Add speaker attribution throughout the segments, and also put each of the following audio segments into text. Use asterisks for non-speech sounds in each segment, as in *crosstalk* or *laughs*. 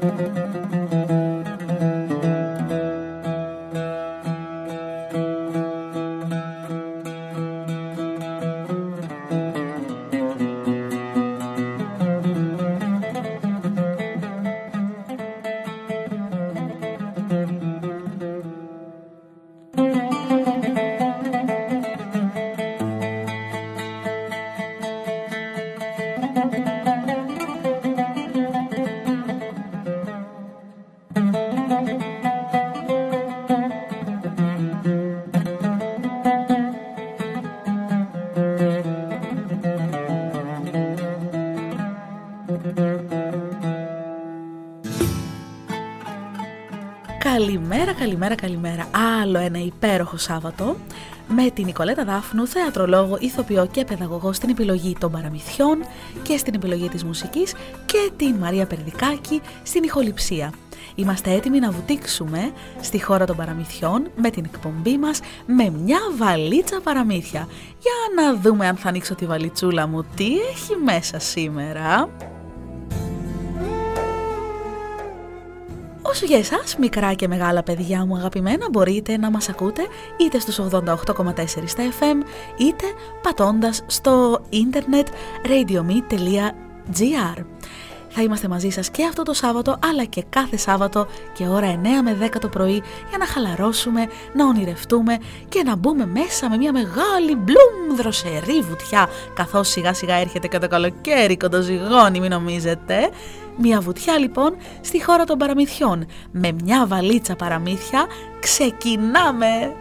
Speaker 1: Καλημέρα, υπέροχο Σάββατο με την Νικολέτα Δάφνου, θεατρολόγο, ηθοποιό και παιδαγωγό στην επιλογή των παραμυθιών και στην επιλογή της μουσικής και την Μαρία Περδικάκη στην ηχοληψία. Είμαστε έτοιμοι να βουτήξουμε στη χώρα των παραμυθιών με την εκπομπή μας με μια βαλίτσα παραμύθια. Για να δούμε αν θα ανοίξω τη βαλιτσούλα μου τι έχει μέσα σήμερα; Όσο για εσάς, μικρά και μεγάλα παιδιά μου αγαπημένα, μπορείτε να μας ακούτε είτε στους 88,4 στα FM, είτε πατώντας στο ίντερνετ radiome.gr. Θα είμαστε μαζί σας και αυτό το Σάββατο αλλά και κάθε Σάββατο και ώρα 9 με 10 το πρωί για να χαλαρώσουμε, να ονειρευτούμε και να μπούμε μέσα με μια μεγάλη μπλουμ δροσερή βουτιά καθώς σιγά σιγά έρχεται και το καλοκαίρι κοντοζυγώνει μην νομίζετε. Μια βουτιά λοιπόν στη χώρα των παραμυθιών με μια βαλίτσα παραμύθια ξεκινάμε!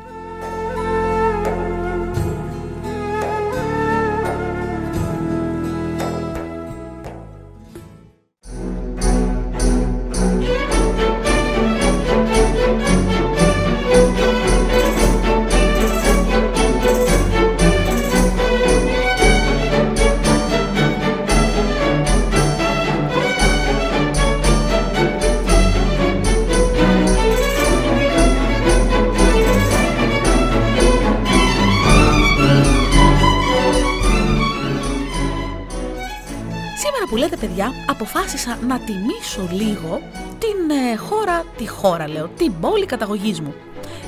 Speaker 1: Αποφάσισα να τιμήσω λίγο την ε, χώρα, τη χώρα λέω, την πόλη καταγωγής μου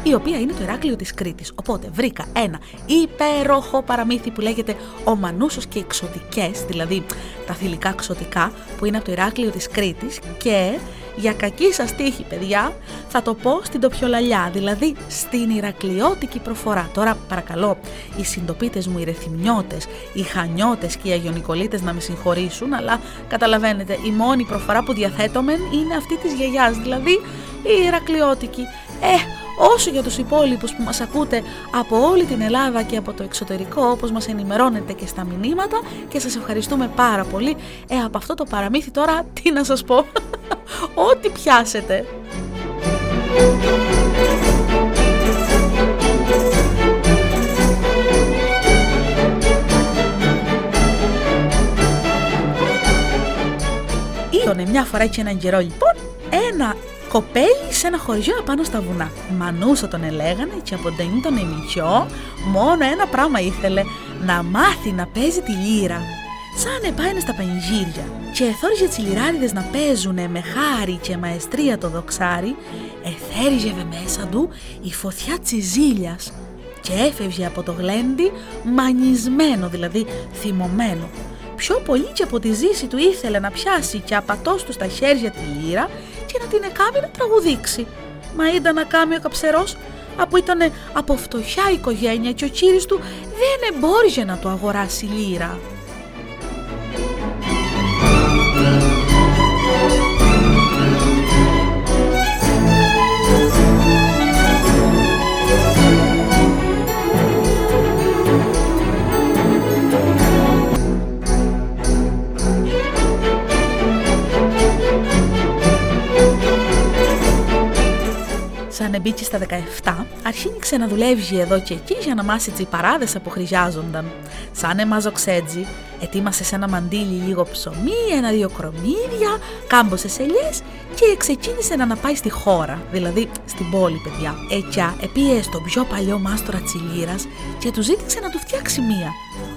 Speaker 1: η οποία είναι το Ηράκλειο της Κρήτης. Οπότε βρήκα ένα υπέροχο παραμύθι που λέγεται «Ο Μανούσος και οι Ξωτικές», δηλαδή τα θηλυκά ξωτικά που είναι από το Ηράκλειο της Κρήτης και για κακή σας τύχη παιδιά θα το πω στην τοπιολαλιά, δηλαδή στην Ηρακλειώτικη προφορά. Τώρα παρακαλώ οι συντοπίτες μου, οι ρεθυμνιώτες, οι χανιώτες και οι αγιονικολίτες να με συγχωρήσουν αλλά καταλαβαίνετε η μόνη προφορά που διαθέτωμεν είναι αυτή της γιαγιάς, δηλαδή η Ηρακλειώτικη. Ε, όσο για τους υπόλοιπους που μας ακούτε από όλη την Ελλάδα και από το εξωτερικό όπως μας ενημερώνετε και στα μηνύματα και σας ευχαριστούμε πάρα πολύ. Ε, από αυτό το παραμύθι τώρα τι να σας πω, *laughs* ό,τι πιάσετε. Ήτονε μια φορά και έναν καιρό λοιπόν ένα Κοπέλι σε ένα χωριό απάνω στα βουνά. Μανούσα τον ελέγανε και από τον ενικιό μόνο ένα πράγμα ήθελε, να μάθει να παίζει τη λύρα. Σαν επάνε στα πανηγύρια και εθόριζε τις λιράριδες να παίζουνε με χάρη και μαεστρία το δοξάρι, εθέριζε μέσα του η φωτιά τσιζίλιας και έφευγε από το γλέντι μανισμένο, δηλαδή θυμωμένο. Πιο πολύ και από τη ζήση του ήθελε να πιάσει και απατός του στα χέρια τη λύρα και να την εκάμει να τραγουδήξει. Μα ήταν να κάμει ο καψερός από ήταν από φτωχιά οικογένεια και ο κύρις του δεν εμπόριζε να του αγοράσει λύρα. Σαν μπήκε στα 17, αρχίνηξε να δουλεύει εδώ και εκεί για να μάσει τσιπαράδες που χρειάζονταν. Σαν εμαζοξέτζι, ετοίμασε σε ένα μαντίλι λίγο ψωμί, ένα-δύο κρομίδια, κάμποσε ελιέ και ξεκίνησε να πάει στη χώρα, δηλαδή στην πόλη, παιδιά. Εκιά επίε στον πιο παλιό μάστορα Τσιλίρα και του ζήτησε να του φτιάξει μία.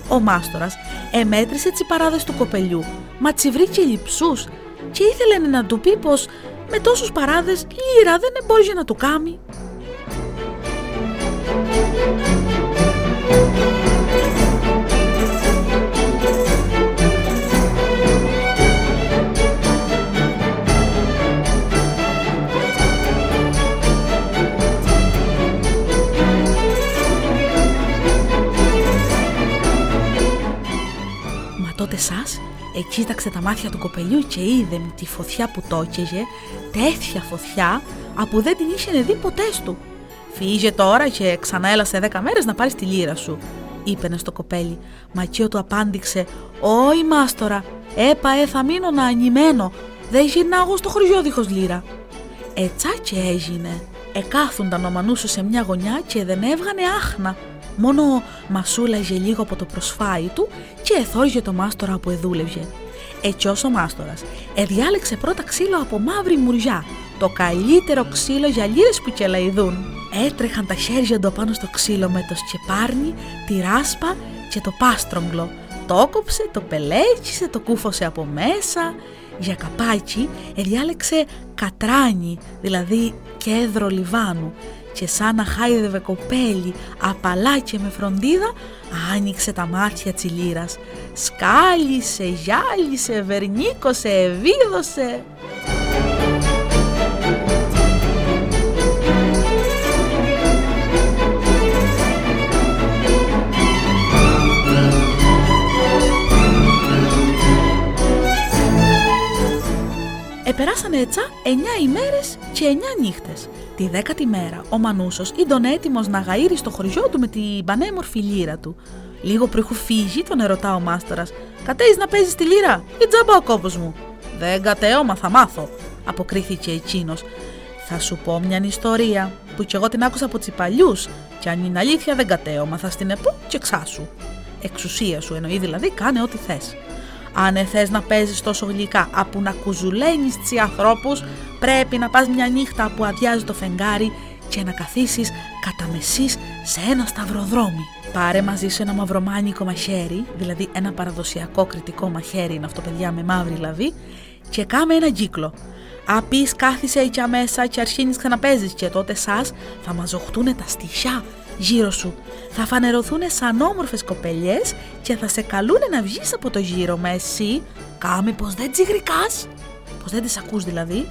Speaker 1: Ο μάστορας εμέτρησε τσιπαράδες του κοπελιού, μα τσιβρίκε λυψού, και ήθελε να του πει πως με τόσους παράδες λίρα δεν εμπόρια να του κάνει. τότε σας εκοίταξε τα μάτια του κοπελιού και είδε με τη φωτιά που τόκεγε τέτοια φωτιά που δεν την είχε δει ποτέ του. Φύγε τώρα και ξανά έλα σε δέκα μέρες να πάρεις τη λύρα σου, είπαινε στο κοπέλι. Μα εκείνο του απάντηξε «Όι μάστορα, έπα ε, θα μείνω να ανημένω, δεν γυρνάω στο χωριό δίχως λύρα». Ετσά και έγινε. Εκάθουνταν ο Μανούσος σε μια γωνιά και δεν έβγανε άχνα Μόνο μασούλαγε λίγο από το προσφάι του και εθόριζε το μάστορα που εδούλευε. Έτσι όσο ο μάστορας εδιάλεξε πρώτα ξύλο από μαύρη μουριά, το καλύτερο ξύλο για λύρες που κελαϊδούν. Έτρεχαν τα χέρια του πάνω στο ξύλο με το σκεπάρνι, τη ράσπα και το πάστρογγλο. Το κόψε, το πελέκισε, το κούφωσε από μέσα. Για καπάκι εδιάλεξε κατράνι, δηλαδή κέδρο λιβάνου και σαν να χάιδευε κοπέλι απαλά και με φροντίδα άνοιξε τα μάτια τσιλίρας. Σκάλισε, γυάλισε, βερνίκωσε, ευίδωσε. Επεράσανε έτσι 9 ημέρες και 9 νύχτες. Τη δέκατη μέρα, ο Μανούσος ήταν έτοιμος να γαΐρει στο χωριό του με την πανέμορφη λύρα του. Λίγο πριν φύγει, τον ερωτά ο μάστορας: Κατέεις να παίζεις τη λύρα, ή τζάμπα ο κόπο μου; Δεν κατέωμα, θα μάθω, αποκρίθηκε εκείνος. Θα σου πω μια ιστορία που κι εγώ την άκουσα από τσιπαλιούς, και αν είναι αλήθεια δεν κατέωμα, θα στην επώ και ξάσου. Εξουσία σου εννοεί δηλαδή, κάνε ό,τι θες. Αν θες να παίζεις τόσο γλυκά, απού να κουζουλένεις τσι ανθρώπους, πρέπει να πας μια νύχτα που αδειάζει το φεγγάρι και να καθίσεις κατά μεσής σε ένα σταυροδρόμι. Πάρε μαζί σου ένα μαυρομάνικο μαχαίρι, δηλαδή ένα παραδοσιακό κριτικό μαχαίρι είναι αυτό παιδιά με μαύρη λαβή, και κάμε ένα κύκλο. Απείς κάθισε εκεί μέσα και αρχίνεις ξαναπέζεις και τότε σας θα μαζοχτούν τα στοιχιά γύρω σου. Θα φανερωθούν σαν όμορφες κοπελιές και θα σε καλούν να βγεις από το γύρο με εσύ. Κάμε πως δεν τσιγρικάς. Πως δεν τις ακούς δηλαδή.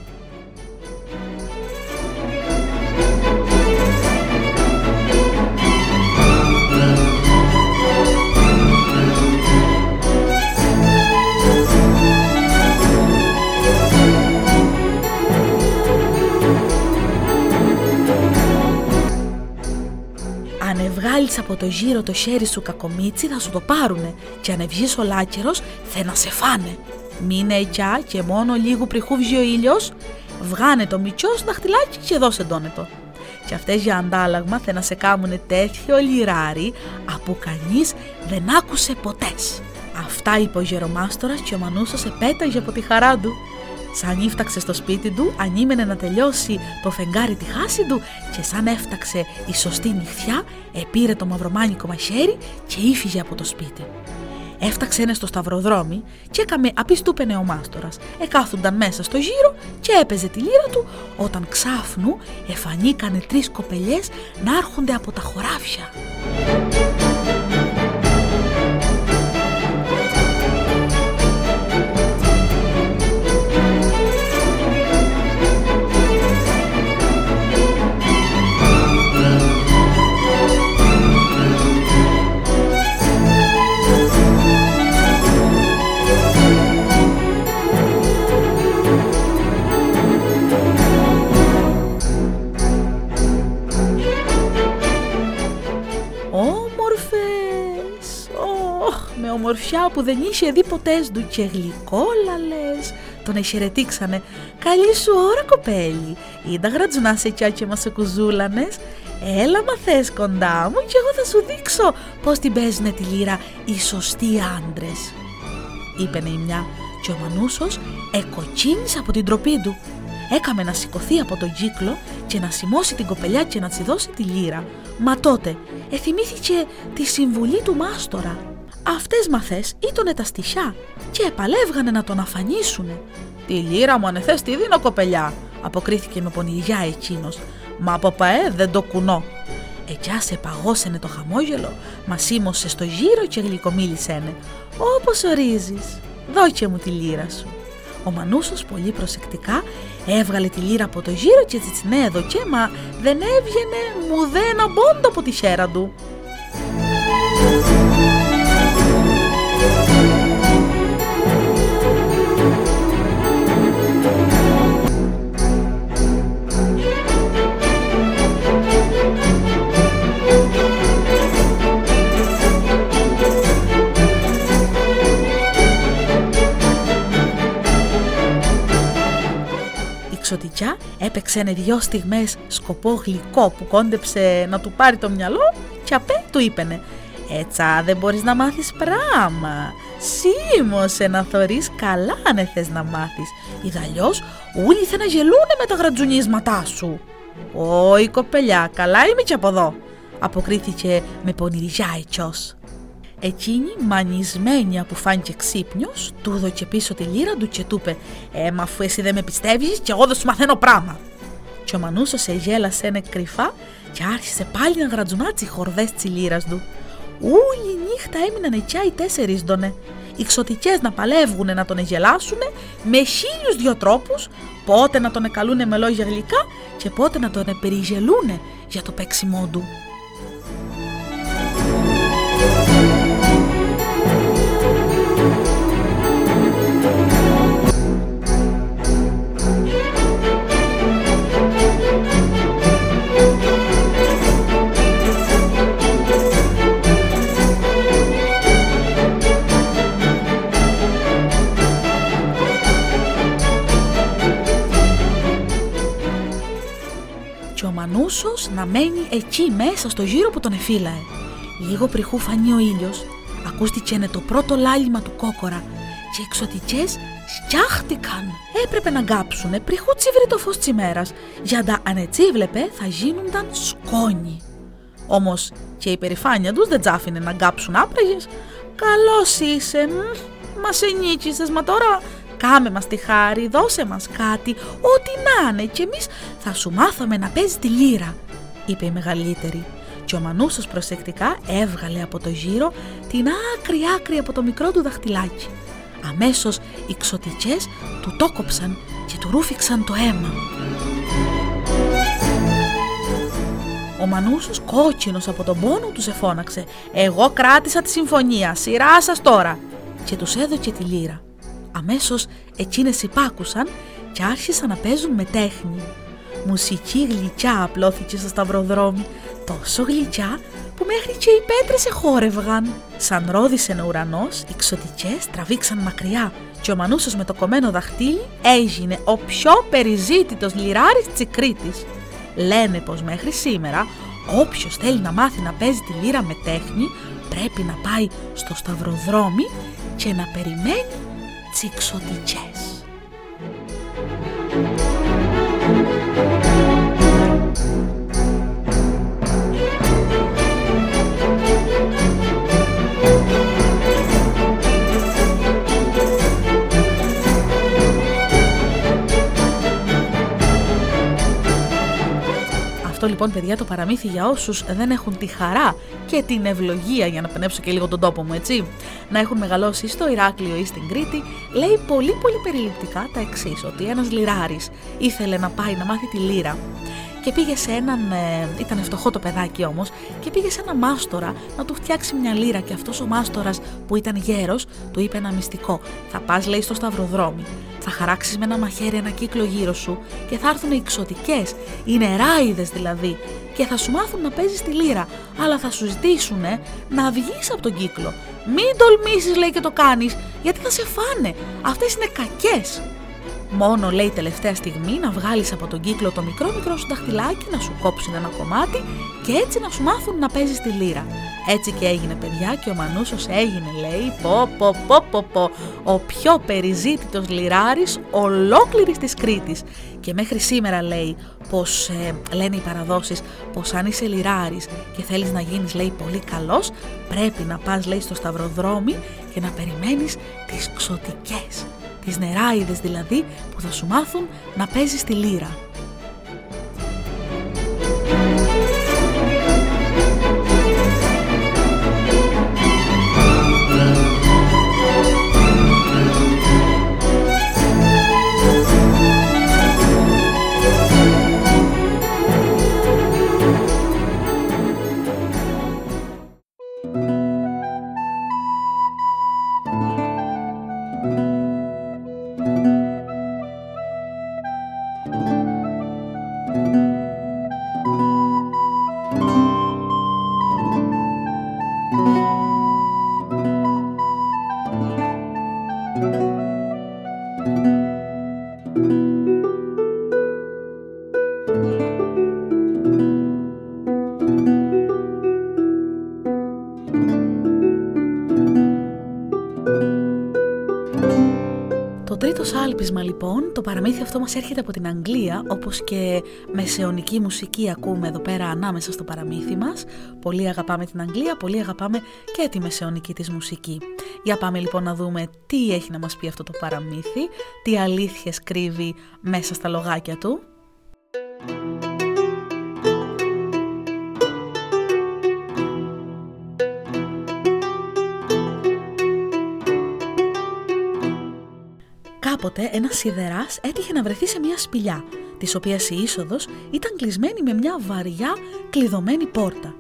Speaker 1: Βγάλεις από το γύρο το χέρι σου κακομίτσι θα σου το πάρουνε και αν βγεις ολάκερος θα να σε φάνε. Μείνε εκιά και μόνο λίγο πριχούβγει ο ήλιος, βγάνε το μυτσό σου δαχτυλάκι και δώσε το. Και αυτές για αντάλλαγμα θα να σε κάνουνε τέτοιο λιράρι από κανείς δεν άκουσε ποτές. Αυτά είπε ο γερομάστορας και ο Μανούσος επέταγε από τη χαρά του. Σαν ήφταξε στο σπίτι του, ανήμενε να τελειώσει το φεγγάρι τη χάση του και σαν έφταξε η σωστή νυχθιά, επήρε το μαυρομάνικο μαχαίρι και ήφυγε από το σπίτι. Έφταξε ένας στο σταυροδρόμι και έκαμε απιστούπαινε ο μάστορας. Εκάθουνταν μέσα στο γύρο και έπαιζε τη λύρα του όταν ξάφνου εφανήκανε τρεις κοπελιές να έρχονται από τα χωράφια. Ομορφιά που δεν είχε δει ποτέ του και γλυκόλαλες. Τον εχαιρετήξανε. «Καλή σου ώρα κοπέλι, είδα γρατζουνά σε και μας κουζούλανες. Έλα μα θες κοντά μου και εγώ θα σου δείξω πώς την παίζουνε τη λύρα οι σωστοί άντρες». Είπαινε η μια και ο Μανούσος εκοτσίνησε από την τροπή του. Έκαμε να σηκωθεί από τον κύκλο και να σημώσει την κοπελιά και να της δώσει τη λύρα. Μα τότε εθυμήθηκε τη συμβουλή του μάστορα Αυτές μαθές ήτονε τα στοιχιά και επαλεύγανε να τον αφανίσουνε. «Τη λύρα μου αν θες τη δίνω κοπελιά», αποκρίθηκε με πονηριά εκείνος. «Μα από παέ δεν το κουνώ». Εκιά σε παγώσαινε το χαμόγελο, μα σίμωσε στο γύρο και γλυκομίλησένε. «Όπως ορίζεις, δώκε μου τη λύρα σου». Ο Μανούσος πολύ προσεκτικά έβγαλε τη λύρα από το γύρο και τσιτσινέ και μα δεν έβγαινε μου ένα μπόντο από τη χέρα του. Ξωτικιά έπαιξε ένα δυο στιγμές σκοπό γλυκό που κόντεψε να του πάρει το μυαλό και απέ του είπενε «Έτσα δεν μπορείς να μάθεις πράμα, σίμωσε να θωρείς καλά αν θες να μάθεις, ιδαλλιώς όλοι θα να γελούνε με τα γρατζουνίσματά σου». «Ωι κοπελιά, καλά είμαι και από εδώ», αποκρίθηκε με πονηριά η Εκείνη, μανισμένη από φάνηκε ξύπνιος, του δώκε πίσω τη λύρα του και του είπε: Ε, μα αφού εσύ δεν με πιστεύεις, και εγώ δεν σου μαθαίνω πράγμα. Και ο Μανούσος σε γέλασε ένα κρυφά και άρχισε πάλι να γρατζουνάτσι χορδές της λύρας του. Όλη νύχτα έμειναν εκεί οι τέσσερις ντονε. Οι ξωτικές να παλεύγουν να τον εγελάσουνε με χίλιους δυο τρόπους, πότε να τον εκαλούνε με λόγια γλυκά και πότε να τον περιγελούνε για το παίξιμό του. Μανούσος να μένει εκεί μέσα στο γύρο που τον εφύλαε. Λίγο πριχού φανεί ο ήλιος, ακούστηκε το πρώτο λάλημα του κόκορα και οι εξωτικές σκιάχτηκαν. Έπρεπε να γκάψουνε πριχού τσίβρι το φως της ημέρας, για να ανετσίβλεπε θα γίνονταν σκόνη. Όμως και η περηφάνεια τους δεν τζάφινε να γκάψουν άπραγες. «Καλός είσαι, μα μας ενίκησες, μα τώρα Κάμε μας τη χάρη, δώσε μας κάτι, ό,τι να είναι και εμείς θα σου μάθουμε να παίζεις τη λύρα, είπε η μεγαλύτερη. Και ο Μανούσος προσεκτικά έβγαλε από το γύρο την άκρη άκρη από το μικρό του δαχτυλάκι. Αμέσως οι ξωτικές του τόκοψαν και του ρούφηξαν το αίμα. Ο Μανούσος κόκκινος από τον πόνο του σε φώναξε «Εγώ κράτησα τη συμφωνία, σειρά σας τώρα» και τους έδωκε τη λύρα. Αμέσως εκείνες υπάκουσαν και άρχισαν να παίζουν με τέχνη. Μουσική γλυκιά απλώθηκε στο σταυροδρόμι, τόσο γλυκιά που μέχρι και οι πέτρες εχόρευγαν. Σαν ρόδισε ο ουρανός, οι ξωτικές τραβήξαν μακριά και ο Μανούσος με το κομμένο δαχτύλι έγινε ο πιο περιζήτητος λιράρης της Κρήτης. Λένε πως μέχρι σήμερα όποιος θέλει να μάθει να παίζει τη λύρα με τέχνη πρέπει να πάει στο σταυροδρόμι και να περιμένει pezzo jazz. Αυτό λοιπόν παιδιά το παραμύθι για όσους δεν έχουν τη χαρά και την ευλογία για να πενέψω και λίγο τον τόπο μου έτσι να έχουν μεγαλώσει στο Ηράκλειο ή στην Κρήτη λέει πολύ πολύ περιληπτικά τα εξής ότι ένας λιράρης ήθελε να πάει να μάθει τη λύρα και πήγε σε έναν, ε, ήταν φτωχό το παιδάκι όμως, και πήγε σε έναν μάστορα να του φτιάξει μια λύρα και αυτός ο μάστορας που ήταν γέρος του είπε ένα μυστικό «Θα πας λέει στο σταυροδρόμι, θα χαράξεις με ένα μαχαίρι ένα κύκλο γύρω σου και θα έρθουν οι ξωτικές, οι νεράιδες δηλαδή και θα σου μάθουν να παίζεις τη λύρα, αλλά θα σου ζητήσουν να βγεις από τον κύκλο. Μην τολμήσεις λέει και το κάνεις, γιατί θα σε φάνε, αυτές είναι κακές». Μόνο λέει τελευταία στιγμή να βγάλεις από τον κύκλο το μικρό μικρό σου δαχτυλάκι, να σου κόψουν ένα κομμάτι και έτσι να σου μάθουν να παίζεις τη λύρα. Έτσι και έγινε παιδιά και ο Μανούσος έγινε λέει πω πω πω πω πω ο πιο περιζήτητος λυράρης ολόκληρης της Κρήτης και μέχρι σήμερα λέει πως ε, λένε οι παραδόσεις πως αν είσαι λυράρης και θέλεις να γίνεις λέει πολύ καλός πρέπει να πας λέει στο σταυροδρόμι και να περιμένεις τις ξωτικές τις νεράιδες δηλαδή που θα σου μάθουν να παίζεις τη λύρα. Το παραμύθι αυτό μας έρχεται από την Αγγλία, όπως και μεσαιωνική μουσική ακούμε εδώ πέρα ανάμεσα στο παραμύθι μας. Πολύ αγαπάμε την Αγγλία, πολύ αγαπάμε και τη μεσαιωνική της μουσική. Για πάμε λοιπόν να δούμε τι έχει να μας πει αυτό το παραμύθι, τι αλήθειες κρύβει μέσα στα λογάκια του. Κάποτε ένας σιδεράς έτυχε να βρεθεί σε μια σπηλιά, της οποίας η είσοδος ήταν κλεισμένη με μια βαριά κλειδωμένη πόρτα.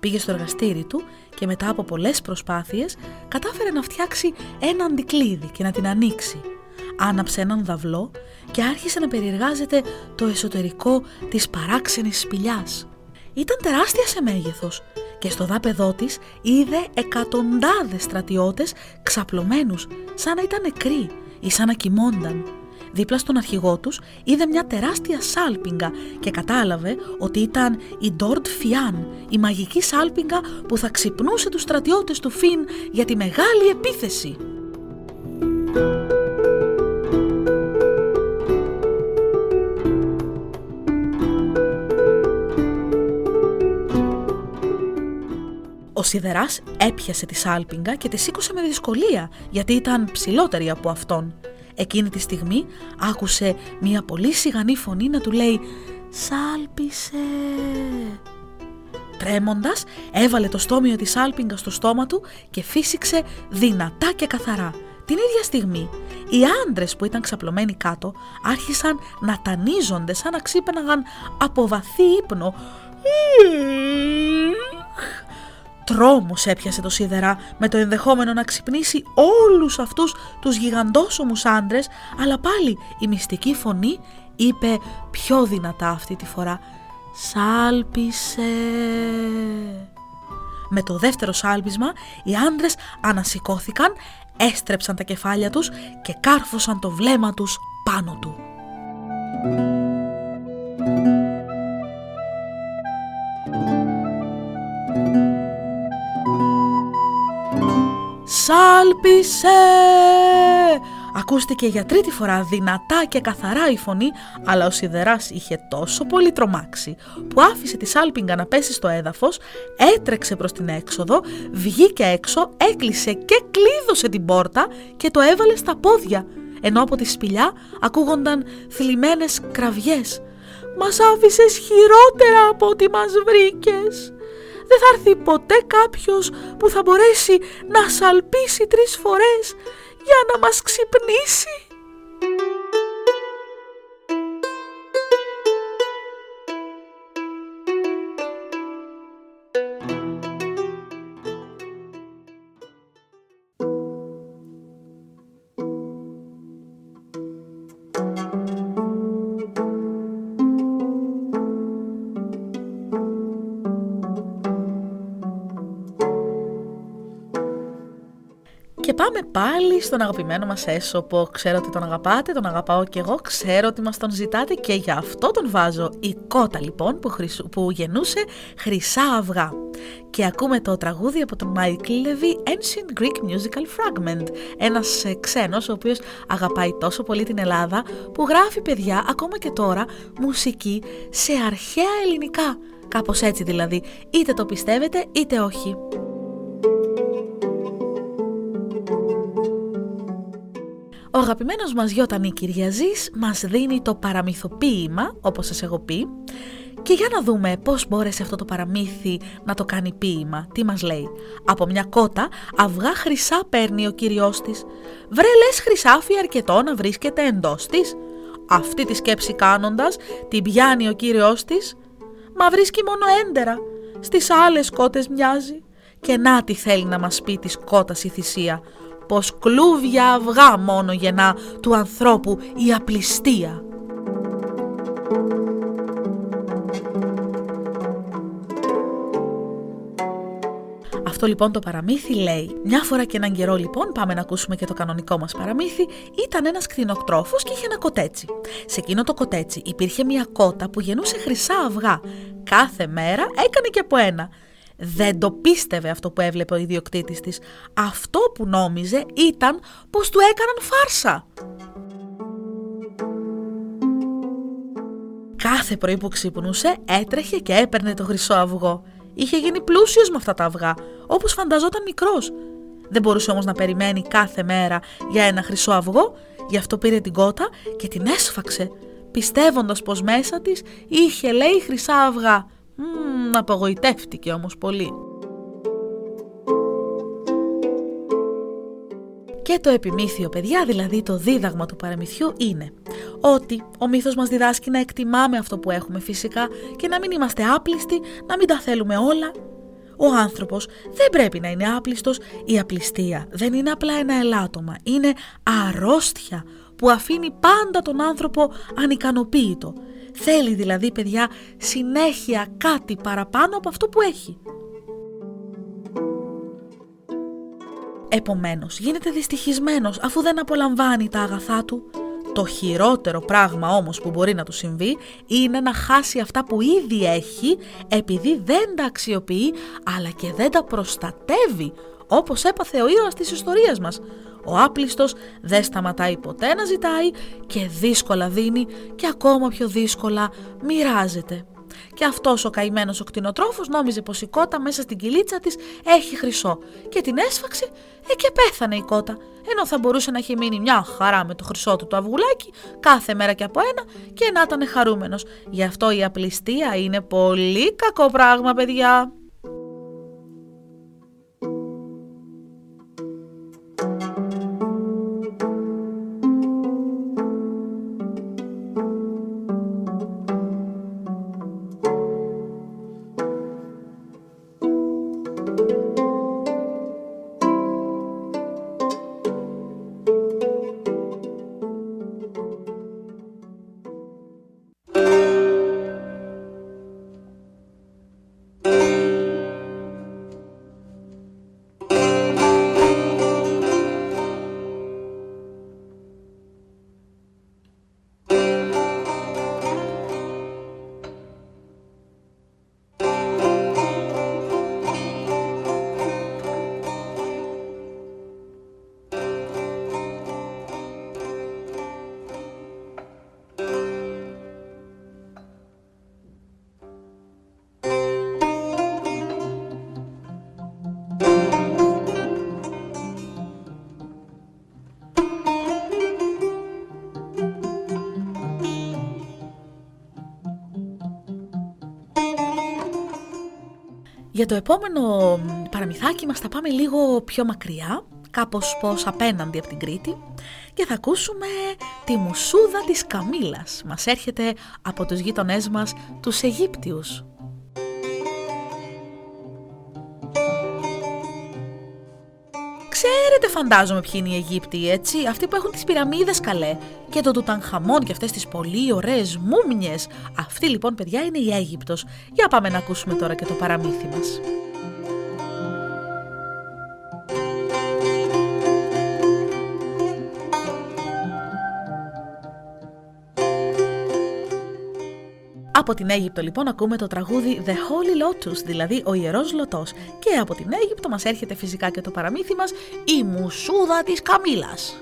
Speaker 1: Πήγε στο εργαστήρι του και μετά από πολλές προσπάθειες κατάφερε να φτιάξει ένα αντικλείδι και να την ανοίξει. Άναψε έναν δαυλό και άρχισε να περιεργάζεται το εσωτερικό της παράξενης σπηλιάς. Ήταν τεράστια σε μέγεθος και στο δάπεδό της είδε εκατοντάδες στρατιώτες ξαπλωμένους σαν να ήταν νεκροί ή σαν να κοιμόνταν. Δίπλα στον αρχηγό τους είδε μια τεράστια σάλπιγγα και κατάλαβε ότι ήταν η Ντόρτ Φιάν, η μαγική σάλπιγγα που θα ξυπνούσε τους στρατιώτες του Φιν για τη μεγάλη επίθεση. Ο σιδεράς έπιασε τη σάλπιγγα και τη σήκωσε με δυσκολία γιατί ήταν ψηλότερη από αυτόν. Εκείνη τη στιγμή άκουσε μια πολύ σιγανή φωνή να του λέει «Σάλπισε». Τρέμοντας έβαλε το στόμιο της σάλπιγγας στο στόμα του και φύσηξε δυνατά και καθαρά. Την ίδια στιγμή οι άντρες που ήταν ξαπλωμένοι κάτω άρχισαν να τανίζονται σαν να ξύπναγαν από βαθύ ύπνο τρόμος έπιασε το σίδερα με το ενδεχόμενο να ξυπνήσει όλους αυτούς τους γιγαντόσωμους άντρες, αλλά πάλι η μυστική φωνή είπε πιο δυνατά αυτή τη φορά «Σάλπισε». Με το δεύτερο σάλπισμα οι άντρες ανασηκώθηκαν, έστρεψαν τα κεφάλια τους και κάρφωσαν το βλέμμα τους πάνω του. «Σάλπισε!» Ακούστηκε για τρίτη φορά δυνατά και καθαρά η φωνή, αλλά ο σιδεράς είχε τόσο πολύ τρομάξει που άφησε τη σάλπιγγα να πέσει στο έδαφος, έτρεξε προς την έξοδο, βγήκε έξω, έκλεισε και κλείδωσε την πόρτα και το έβαλε στα πόδια, ενώ από τη σπηλιά ακούγονταν θλιμμένες κραυγές. «Μας άφησες χειρότερα από ό,τι μας βρήκες!» Δεν θα έρθει ποτέ κάποιος που θα μπορέσει να σαλπίσει τρεις φορές για να μας ξυπνήσει. Και πάμε πάλι στον αγαπημένο μας έσωπο. Ξέρω ότι τον αγαπάτε, τον αγαπάω και εγώ, ξέρω ότι μας τον ζητάτε και γι' αυτό τον βάζω. Η κότα λοιπόν που, που γεννούσε χρυσά αυγά. Και ακούμε το τραγούδι από τον Michael Levy, Ancient Greek Musical Fragment. Ένας ε, ξένος ο οποίος αγαπάει τόσο πολύ την Ελλάδα που γράφει παιδιά ακόμα και τώρα μουσική σε αρχαία ελληνικά. Κάπως έτσι δηλαδή, είτε το πιστεύετε είτε όχι. Ο αγαπημένος μας Γιώτανη Κυριαζής μας δίνει το παραμυθοποίημα, όπως σας έχω πει, και για να δούμε πώς μπόρεσε αυτό το παραμύθι να το κάνει ποίημα. Τι μας λέει; Από μια κότα αυγά χρυσά παίρνει ο κυριός της. Βρε λες χρυσάφι αρκετό να βρίσκεται εντός της. Αυτή τη σκέψη κάνοντας την πιάνει ο κύριος της. Μα βρίσκει μόνο έντερα. Στις άλλες κότες μοιάζει. Και να τι θέλει να μας πει της κότας η θυσία πως κλούβια αυγά μόνο γεννά του ανθρώπου η απληστία. Αυτό λοιπόν το παραμύθι λέει Μια φορά και έναν καιρό λοιπόν πάμε να ακούσουμε και το κανονικό μας παραμύθι Ήταν ένας κτηνοκτρόφος και είχε ένα κοτέτσι. Σε εκείνο το κοτέτσι υπήρχε μια κότα που γεννούσε χρυσά αυγά. Κάθε μέρα έκανε και από ένα δεν το πίστευε αυτό που έβλεπε ο ιδιοκτήτης της. Αυτό που νόμιζε ήταν πως του έκαναν φάρσα. Κάθε πρωί που ξύπνουσε έτρεχε και έπαιρνε το χρυσό αυγό. Είχε γίνει πλούσιος με αυτά τα αυγά, όπως φανταζόταν μικρός. Δεν μπορούσε όμως να περιμένει κάθε μέρα για ένα χρυσό αυγό, γι' αυτό πήρε την κότα και την έσφαξε, πιστεύοντας πως μέσα της είχε λέει χρυσά αυγά. Μμμ, απογοητεύτηκε όμως πολύ. Και το επιμήθειο παιδιά, δηλαδή το δίδαγμα του παραμυθιού είναι ότι ο μύθος μας διδάσκει να εκτιμάμε αυτό που έχουμε φυσικά και να μην είμαστε άπλιστοι, να μην τα θέλουμε όλα. Ο άνθρωπος δεν πρέπει να είναι άπλιστος, η απληστία δεν είναι απλά ένα ελάττωμα, είναι αρρώστια που αφήνει πάντα τον άνθρωπο ανικανοποίητο Θέλει δηλαδή παιδιά συνέχεια κάτι παραπάνω από αυτό που έχει. Επομένως γίνεται δυστυχισμένος αφού δεν απολαμβάνει τα αγαθά του. Το χειρότερο πράγμα όμως που μπορεί να του συμβεί είναι να χάσει αυτά που ήδη έχει επειδή δεν τα αξιοποιεί αλλά και δεν τα προστατεύει όπως έπαθε ο ήρωας της ιστορίας μας ο άπλιστος δεν σταματάει ποτέ να ζητάει και δύσκολα δίνει και ακόμα πιο δύσκολα μοιράζεται. Και αυτός ο καημένος ο κτηνοτρόφος νόμιζε πως η κότα μέσα στην κυλίτσα της έχει χρυσό και την έσφαξε ε, και πέθανε η κότα ενώ θα μπορούσε να έχει μείνει μια χαρά με το χρυσό του το αυγουλάκι κάθε μέρα και από ένα και να ήταν χαρούμενος. Γι' αυτό η απληστία είναι πολύ κακό πράγμα παιδιά. Για το επόμενο παραμυθάκι μας θα πάμε λίγο πιο μακριά, κάπως πως απέναντι από την Κρήτη και θα ακούσουμε τη μουσούδα της Καμήλας. Μας έρχεται από τους γείτονές μας, τους Αιγύπτιους. Φαντάζομαι ποιοι είναι οι Αιγύπτιοι, έτσι, αυτοί που έχουν τις πυραμίδες καλέ και το Τουτανχαμών και αυτές τις πολύ ωραίες μούμιες. Αυτή λοιπόν παιδιά είναι η Αίγυπτος. Για πάμε να ακούσουμε τώρα και το παραμύθι μας. Από την Αίγυπτο λοιπόν ακούμε το τραγούδι The Holy Lotus, δηλαδή ο Ιερός Λωτός. Και από την Αίγυπτο μας έρχεται φυσικά και το παραμύθι μας, η μουσούδα της Καμήλας.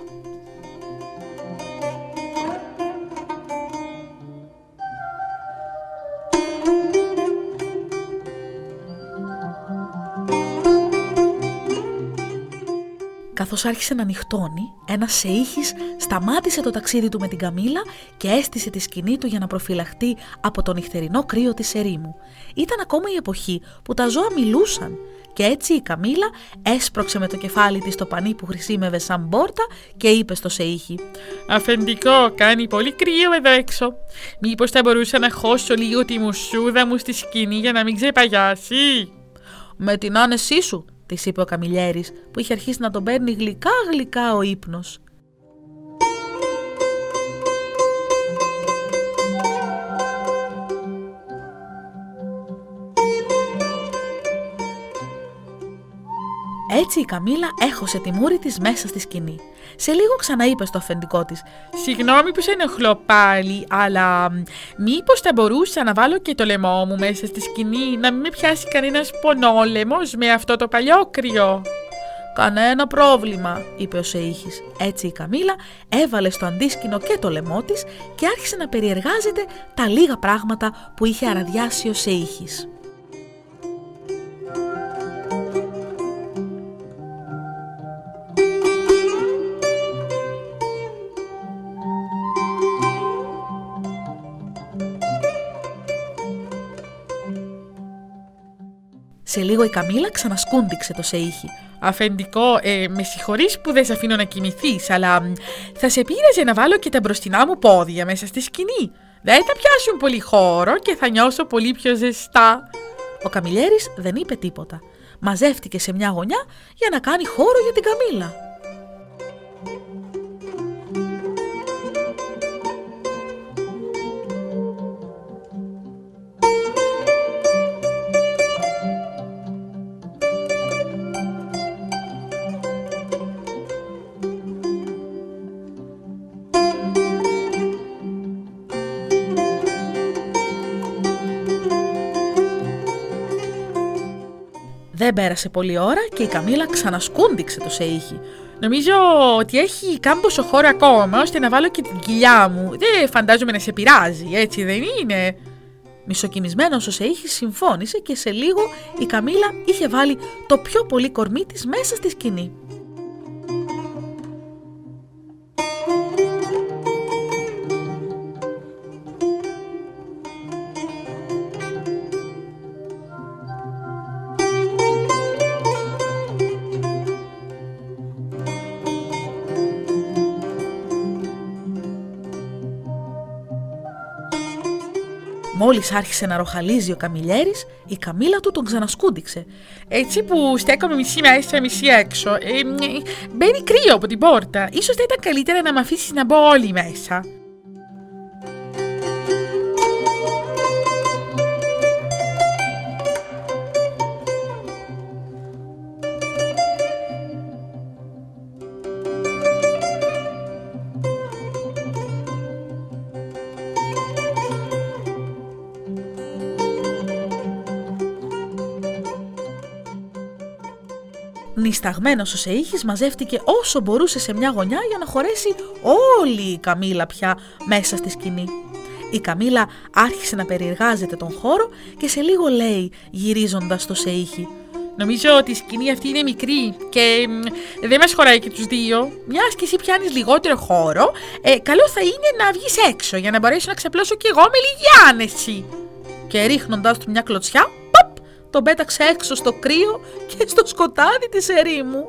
Speaker 1: Καθώς άρχισε να νυχτώνει, ένα σεΐχης σταμάτησε το ταξίδι του με την Καμίλα και έστησε τη σκηνή του για να προφυλαχτεί από το νυχτερινό κρύο της ερήμου. Ήταν ακόμα η εποχή που τα ζώα μιλούσαν και έτσι η Καμίλα έσπρωξε με το κεφάλι της το πανί που χρησίμευε σαν πόρτα και είπε στο Σεΐχη
Speaker 2: «Αφεντικό, κάνει πολύ κρύο εδώ έξω. Μήπως θα μπορούσα να χώσω λίγο τη μουσούδα μου στη σκηνή για να μην ξεπαγιάσει»
Speaker 1: «Με την άνεσή σου», της είπε ο Καμιλιέρης που είχε αρχίσει να τον παίρνει γλυκά γλυκά ο ύπνος. Έτσι η Καμίλα έχωσε τη μούρη της μέσα στη σκηνή. Σε λίγο ξαναείπες στο αφεντικό της
Speaker 2: «Συγγνώμη που σε ενοχλώ πάλι, αλλά μήπως θα μπορούσα να βάλω και το λαιμό μου μέσα στη σκηνή, να μην με πιάσει κανένας πονόλεμος με αυτό το παλιό κρυό».
Speaker 1: «Κανένα πρόβλημα», είπε ο Σεΐχης. Έτσι η Καμίλα έβαλε στο αντίσκηνο και το λαιμό της και άρχισε να περιεργάζεται τα λίγα πράγματα που είχε αραδιάσει ο Σεΐχης. Σε λίγο η Καμίλα ξανασκούντιξε το σεΐχη.
Speaker 2: Αφεντικό, ε, με συγχωρείς που δεν σε αφήνω να κοιμηθείς, αλλά θα σε πείραζε να βάλω και τα μπροστινά μου πόδια μέσα στη σκηνή. Δεν θα πιάσουν πολύ χώρο και θα νιώσω πολύ πιο ζεστά.
Speaker 1: Ο Καμιλιέρης δεν είπε τίποτα. Μαζεύτηκε σε μια γωνιά για να κάνει χώρο για την Καμίλα. Δεν πέρασε πολλή ώρα και η Καμίλα ξανασκούντιξε το σεΐχη.
Speaker 2: Νομίζω ότι έχει κάμποσο χώρο ακόμα ώστε να βάλω και την κοιλιά μου. Δεν φαντάζομαι να σε πειράζει, έτσι δεν είναι;
Speaker 1: Μισοκιμισμένο ο Σεΐχη συμφώνησε και σε λίγο η Καμίλα είχε βάλει το πιο πολύ κορμί της μέσα στη σκηνή. Μόλις άρχισε να ροχαλίζει ο Καμιλιέρης, η Καμίλα του τον ξανασκούντιξε.
Speaker 2: Έτσι που στέκομαι μισή μέσα, μισή έξω, ε, μπαίνει κρύο από την πόρτα. Ίσως θα ήταν καλύτερα να με αφήσεις να μπω όλοι μέσα.
Speaker 1: Νισταγμένος ο Σεΐχης μαζεύτηκε όσο μπορούσε σε μια γωνιά για να χωρέσει όλη η Καμίλα πια μέσα στη σκηνή. Η Καμίλα άρχισε να περιεργάζεται τον χώρο και σε λίγο λέει γυρίζοντας το Σεΐχη
Speaker 2: Νομίζω ότι η σκηνή αυτή είναι μικρή και δεν μας χωράει και τους δύο. Μιας και εσύ πιάνεις λιγότερο χώρο, ε, καλό θα είναι να βγεις έξω για να μπορέσω να ξεπλώσω κι εγώ με λίγη άνεση.
Speaker 1: Και ρίχνοντας του μια κλωτσιά, τον πέταξε έξω στο κρύο και στο σκοτάδι της ερήμου.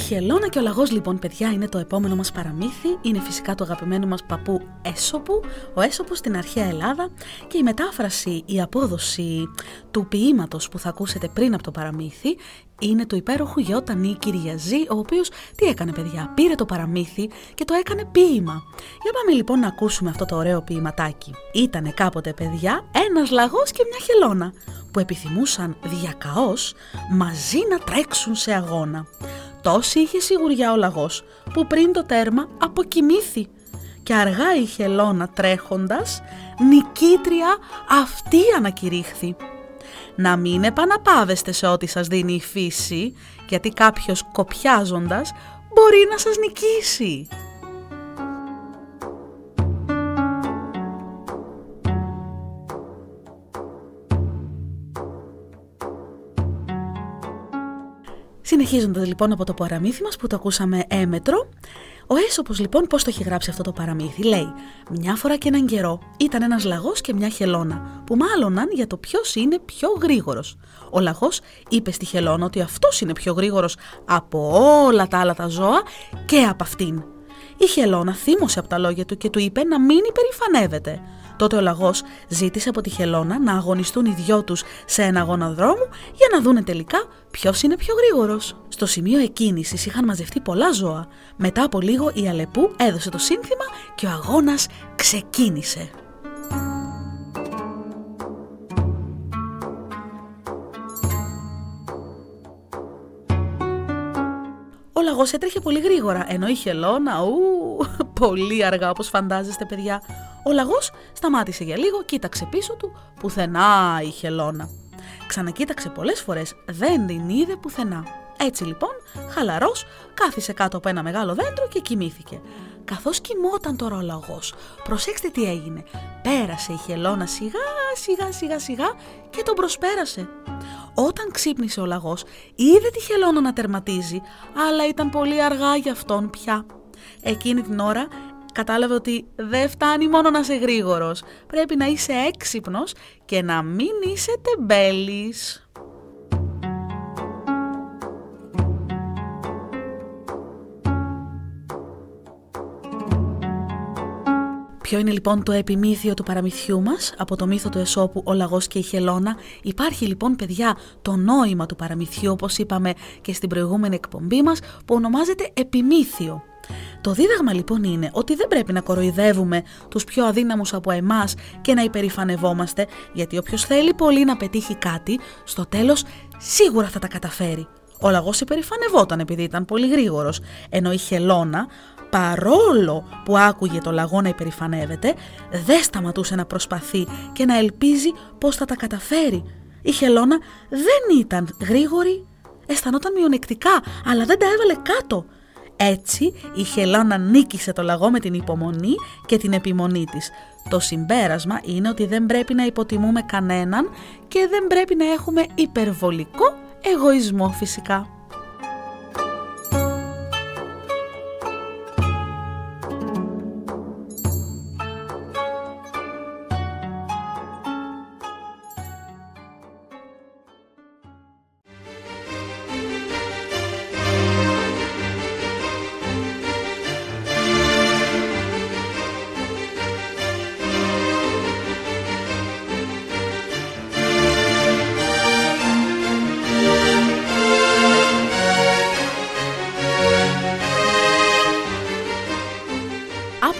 Speaker 1: Χελώνα και ο λαγός λοιπόν παιδιά είναι το επόμενο μας παραμύθι, είναι φυσικά το αγαπημένο μας παππού Έσοπου, ο Έσοπος στην αρχαία Ελλάδα και η μετάφραση, η απόδοση του ποίηματος που θα ακούσετε πριν από το παραμύθι είναι του υπέροχου Γιώτα Κυριαζή, ο οποίος τι έκανε παιδιά, πήρε το παραμύθι και το έκανε ποίημα. Για πάμε λοιπόν να ακούσουμε αυτό το ωραίο ποιηματάκι. Ήτανε κάποτε παιδιά ένας λαγός και μια χελώνα που επιθυμούσαν διακαώς μαζί να τρέξουν σε αγώνα. Τόση είχε σιγουριά ο λαγός που πριν το τέρμα αποκοιμήθη και αργά η χελώνα τρέχοντας νικήτρια αυτή ανακηρύχθη. Να μην επαναπάβεστε σε ό,τι σας δίνει η φύση γιατί κάποιος κοπιάζοντας μπορεί να σας νικήσει. Συνεχίζοντας λοιπόν από το παραμύθι μας που το ακούσαμε έμετρο, ο Έσωπος λοιπόν πώς το έχει γράψει αυτό το παραμύθι. Λέει «Μια φορά και έναν καιρό ήταν ένας λαγός και μια χελώνα που μάλωναν για το ποιος είναι πιο γρήγορος. Ο λαγός είπε στη χελώνα ότι αυτός είναι πιο γρήγορος από όλα τα άλλα τα ζώα και από αυτήν. Η χελώνα θύμωσε από τα λόγια του και του είπε να μην υπερηφανεύεται. Τότε ο λαγός ζήτησε από τη Χελώνα να αγωνιστούν οι δυο τους σε ένα αγώνα δρόμου για να δούνε τελικά ποιος είναι πιο γρήγορος. Στο σημείο εκκίνησης είχαν μαζευτεί πολλά ζώα. Μετά από λίγο η Αλεπού έδωσε το σύνθημα και ο αγώνας ξεκίνησε. Ο λαγός έτρεχε πολύ γρήγορα, ενώ η χελώνα, ου, πολύ αργά όπως φαντάζεστε παιδιά. Ο λαγός σταμάτησε για λίγο, κοίταξε πίσω του, πουθενά η χελώνα. Ξανακοίταξε πολλές φορές, δεν την είδε πουθενά. Έτσι λοιπόν, χαλαρός, κάθισε κάτω από ένα μεγάλο δέντρο και κοιμήθηκε. Καθώς κοιμόταν τώρα ο λαγός, προσέξτε τι έγινε. Πέρασε η χελώνα σιγά σιγά σιγά σιγά και τον προσπέρασε. Όταν ξύπνησε ο λαγός, είδε τη χελώνα να τερματίζει, αλλά ήταν πολύ αργά για αυτόν πια. Εκείνη την ώρα κατάλαβε ότι δεν φτάνει μόνο να είσαι γρήγορος. Πρέπει να είσαι έξυπνος και να μην είσαι τεμπέλης. Ποιο είναι λοιπόν το επιμήθειο του παραμυθιού μας; Από το μύθο του Εσώπου «Ο Λαγός και η Χελώνα». Υπάρχει λοιπόν παιδιά το νόημα του παραμυθιού όπως είπαμε και στην προηγούμενη εκπομπή μας που ονομάζεται επιμήθειο. Το δίδαγμα λοιπόν είναι ότι δεν πρέπει να κοροϊδεύουμε τους πιο αδύναμους από εμάς και να υπερηφανευόμαστε γιατί όποιος θέλει πολύ να πετύχει κάτι, στο τέλος σίγουρα θα τα καταφέρει. Ο λαγός υπερηφανευόταν επειδή ήταν πολύ γρήγορος, ενώ η Χελώνα παρόλο που άκουγε το λαγό να υπερηφανεύεται, δεν σταματούσε να προσπαθεί και να ελπίζει πως θα τα καταφέρει. Η Χελώνα δεν ήταν γρήγορη, αισθανόταν μειονεκτικά, αλλά δεν τα έβαλε κάτω. Έτσι η Χελώνα νίκησε το λαγό με την υπομονή και την επιμονή της. Το συμπέρασμα είναι ότι δεν πρέπει να υποτιμούμε κανέναν και δεν πρέπει να έχουμε υπερβολικό εγωισμό φυσικά.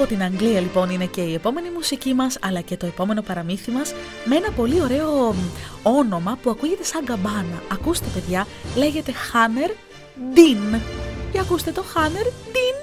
Speaker 1: Την Αγγλία λοιπόν είναι και η επόμενη μουσική μας αλλά και το επόμενο παραμύθι μας με ένα πολύ ωραίο όνομα που ακούγεται σαν καμπάνα. Ακούστε παιδιά, λέγεται Χάνερ Dean. Για ακούστε το Χάνερ Dean.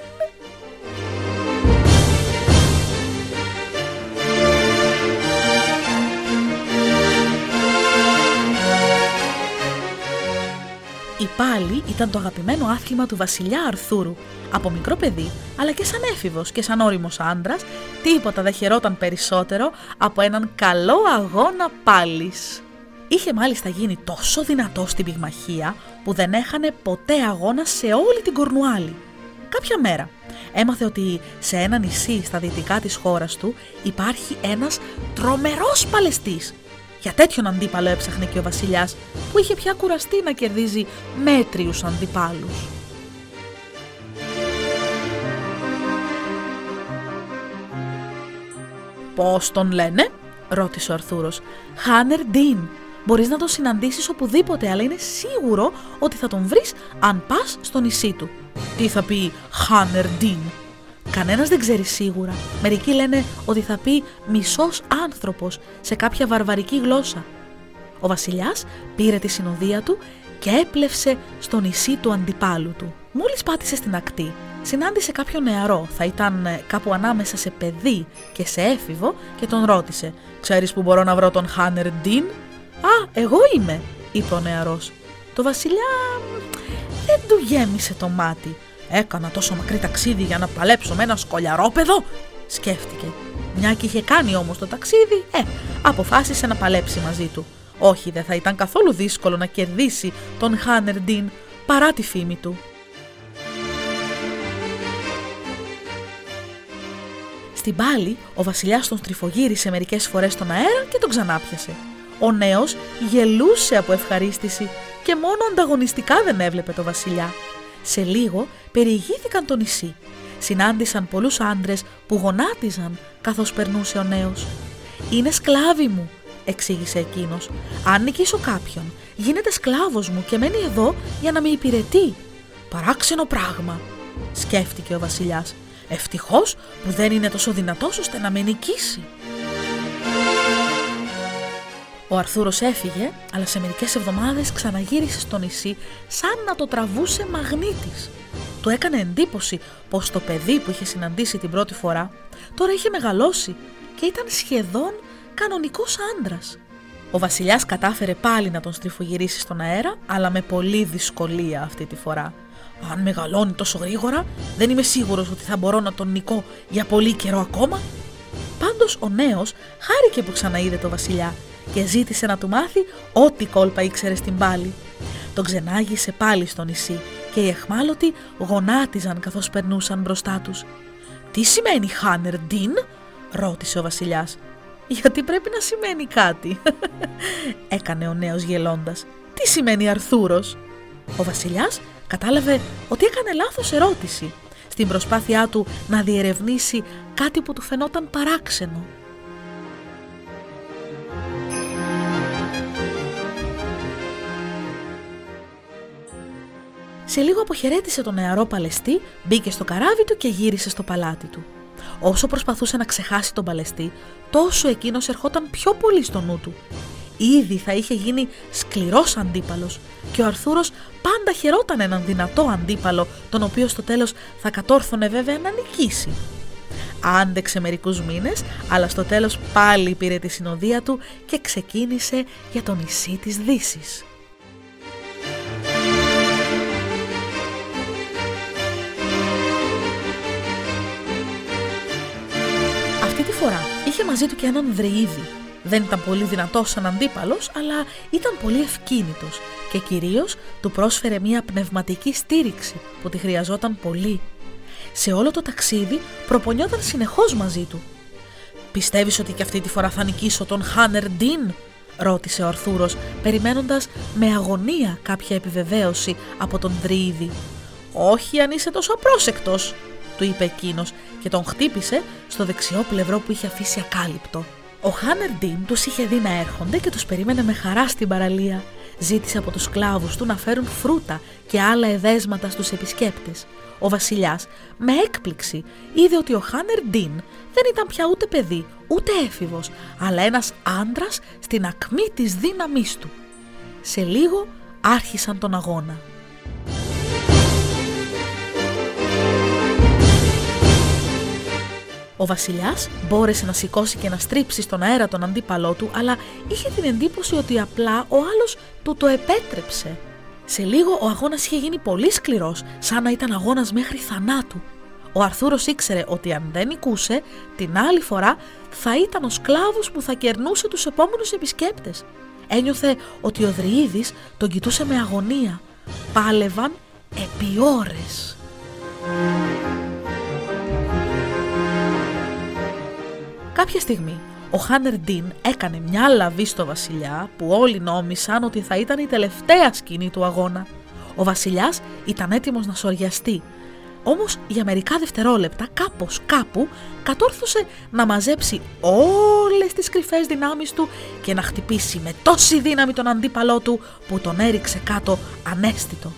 Speaker 1: Πάλι ήταν το αγαπημένο άθλημα του βασιλιά Αρθούρου. Από μικρό παιδί, αλλά και σαν έφηβος και σαν όριμος άντρας, τίποτα δεν χαιρόταν περισσότερο από έναν καλό αγώνα πάλης. Είχε μάλιστα γίνει τόσο δυνατό στην πυγμαχία που δεν έχανε ποτέ αγώνα σε όλη την Κορνουάλη. Κάποια μέρα έμαθε ότι σε ένα νησί στα δυτικά της χώρας του υπάρχει ένας τρομερός παλαιστής για τέτοιον αντίπαλο έψαχνε και ο βασιλιάς, που είχε πια κουραστεί να κερδίζει μέτριους αντιπάλους. Πώς τον λένε» ρώτησε ο Αρθούρος. «Χάνερ Ντίν. Μπορείς να τον συναντήσεις οπουδήποτε, αλλά είναι σίγουρο ότι θα τον βρεις αν πας στο νησί του». «Τι θα πει Χάνερ Ντίν» Κανένας δεν ξέρει σίγουρα. Μερικοί λένε ότι θα πει μισός άνθρωπος σε κάποια βαρβαρική γλώσσα. Ο βασιλιάς πήρε τη συνοδεία του και έπλευσε στο νησί του αντιπάλου του. Μόλις πάτησε στην ακτή, συνάντησε κάποιο νεαρό, θα ήταν ε, κάπου ανάμεσα σε παιδί και σε έφηβο και τον ρώτησε «Ξέρεις που μπορώ να βρω τον Χάνερ Ντίν» «Α, εγώ είμαι», είπε ο νεαρός. Το βασιλιά δεν του γέμισε το μάτι. «Έκανα τόσο μακρύ ταξίδι για να παλέψω με ένα σκολιαρόπεδο», σκέφτηκε. Μια και είχε κάνει όμως το ταξίδι, ε, αποφάσισε να παλέψει μαζί του. Όχι, δεν θα ήταν καθόλου δύσκολο να κερδίσει τον Χάνερ Ντίν παρά τη φήμη του. Στην πάλη, ο βασιλιάς τον στριφογύρισε μερικές φορές στον αέρα και τον ξανάπιασε. Ο νέος γελούσε από ευχαρίστηση και μόνο ανταγωνιστικά δεν έβλεπε το βασιλιά. Σε λίγο περιηγήθηκαν το νησί. Συνάντησαν πολλούς άντρες που γονάτιζαν καθώς περνούσε ο νέος. «Είναι σκλάβοι μου», εξήγησε εκείνος. «Αν νικήσω κάποιον, γίνεται σκλάβος μου και μένει εδώ για να με υπηρετεί». «Παράξενο πράγμα», σκέφτηκε ο βασιλιάς. «Ευτυχώς που δεν είναι τόσο δυνατός ώστε να με νικήσει». Ο Αρθούρος έφυγε, αλλά σε μερικές εβδομάδες ξαναγύρισε στο νησί σαν να το τραβούσε μαγνήτης. Του έκανε εντύπωση πως το παιδί που είχε συναντήσει την πρώτη φορά τώρα είχε μεγαλώσει και ήταν σχεδόν κανονικός άντρας. Ο βασιλιάς κατάφερε πάλι να τον στριφογυρίσει στον αέρα, αλλά με πολλή δυσκολία αυτή τη φορά. Αν μεγαλώνει τόσο γρήγορα, δεν είμαι σίγουρος ότι θα μπορώ να τον νικώ για πολύ καιρό ακόμα. Πάντως ο νέος χάρηκε που ξαναείδε το βασιλιά και ζήτησε να του μάθει ό,τι κόλπα ήξερε στην πάλη. Τον ξενάγησε πάλι στο νησί και οι εχμάλωτοι γονάτιζαν καθώς περνούσαν μπροστά τους. «Τι σημαίνει Χάνερ Ντίν» ρώτησε ο βασιλιάς. «Γιατί πρέπει να σημαίνει κάτι», *laughs* έκανε ο νέος γελώντας. «Τι σημαίνει Αρθούρος» Ο βασιλιάς κατάλαβε ότι έκανε λάθος ερώτηση στην προσπάθειά του να διερευνήσει κάτι που του φαινόταν παράξενο. Σε λίγο αποχαιρέτησε τον νεαρό Παλαιστή, μπήκε στο καράβι του και γύρισε στο παλάτι του. Όσο προσπαθούσε να ξεχάσει τον Παλαιστή, τόσο εκείνος ερχόταν πιο πολύ στο νου του. Ήδη θα είχε γίνει σκληρός αντίπαλος και ο Αρθούρος πάντα χαιρόταν έναν δυνατό αντίπαλο, τον οποίος στο τέλος θα κατόρθωνε βέβαια να νικήσει. Άντεξε μερικούς μήνες, αλλά στο τέλος πάλι πήρε τη συνοδεία του και ξεκίνησε για το νησί της Δύσης. Φορά είχε μαζί του και έναν δρυίδι. Δεν ήταν πολύ δυνατός σαν αντίπαλος, αλλά ήταν πολύ ευκίνητος και κυρίως του πρόσφερε μια πνευματική στήριξη που τη χρειαζόταν πολύ. Σε όλο το ταξίδι προπονιόταν συνεχώς μαζί του. Πιστεύεις ότι και αυτή τη φορά θα νικήσω τον Χάνερ Ντίν, ρώτησε ο Αρθούρος, περιμένοντας με αγωνία κάποια επιβεβαίωση από τον Δρύδη. «Όχι αν είσαι τόσο απρόσεκτος», του είπε εκείνος και τον χτύπησε στο δεξιό πλευρό που είχε αφήσει ακάλυπτο. Ο Χάνερ Ντίν τους είχε δει να έρχονται και τους περίμενε με χαρά στην παραλία. Ζήτησε από τους σκλάβους του να φέρουν φρούτα και άλλα εδέσματα στους επισκέπτες. Ο βασιλιάς, με έκπληξη, είδε ότι ο Χάνερ Ντίν δεν ήταν πια ούτε παιδί, ούτε έφηβος, αλλά ένας άντρας στην ακμή της δύναμής του. Σε λίγο άρχισαν τον αγώνα. Ο Βασιλιάς μπόρεσε να σηκώσει και να στρίψει στον αέρα τον αντίπαλό του, αλλά είχε την εντύπωση ότι απλά ο άλλος του το επέτρεψε. Σε λίγο ο αγώνας είχε γίνει πολύ σκληρός, σαν να ήταν αγώνας μέχρι θανάτου. Ο Αρθούρος ήξερε ότι αν δεν νικούσε, την άλλη φορά θα ήταν ο σκλάβος που θα κερνούσε τους επόμενους επισκέπτες. Ένιωθε ότι ο Δριίδης τον κοιτούσε με αγωνία. Πάλευαν επί ώρες. Κάποια στιγμή ο Χάνερ Ντίν έκανε μια λαβή στο βασιλιά που όλοι νόμισαν ότι θα ήταν η τελευταία σκηνή του αγώνα. Ο βασιλιάς ήταν έτοιμος να σοριαστεί. Όμως για μερικά δευτερόλεπτα κάπως κάπου κατόρθωσε να μαζέψει όλες τις κρυφές δυνάμεις του και να χτυπήσει με τόση δύναμη τον αντίπαλό του που τον έριξε κάτω ανέστητο.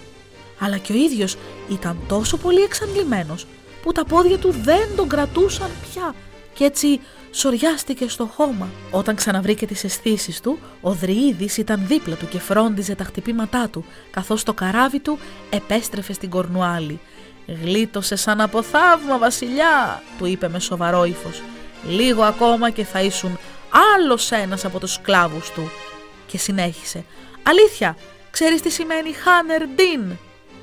Speaker 1: Αλλά και ο ίδιος ήταν τόσο πολύ εξαντλημένος που τα πόδια του δεν τον κρατούσαν πια και έτσι σοριάστηκε στο χώμα. Όταν ξαναβρήκε τις αισθήσεις του, ο Δριίδης ήταν δίπλα του και φρόντιζε τα χτυπήματά του, καθώς το καράβι του επέστρεφε στην Κορνουάλη. «Γλίτωσε σαν από θαύμα, βασιλιά», του είπε με σοβαρό ύφος. «Λίγο ακόμα και θα ήσουν άλλος ένας από τους σκλάβους του». Και συνέχισε. «Αλήθεια, ξέρεις τι σημαίνει Χάνερ Ντίν»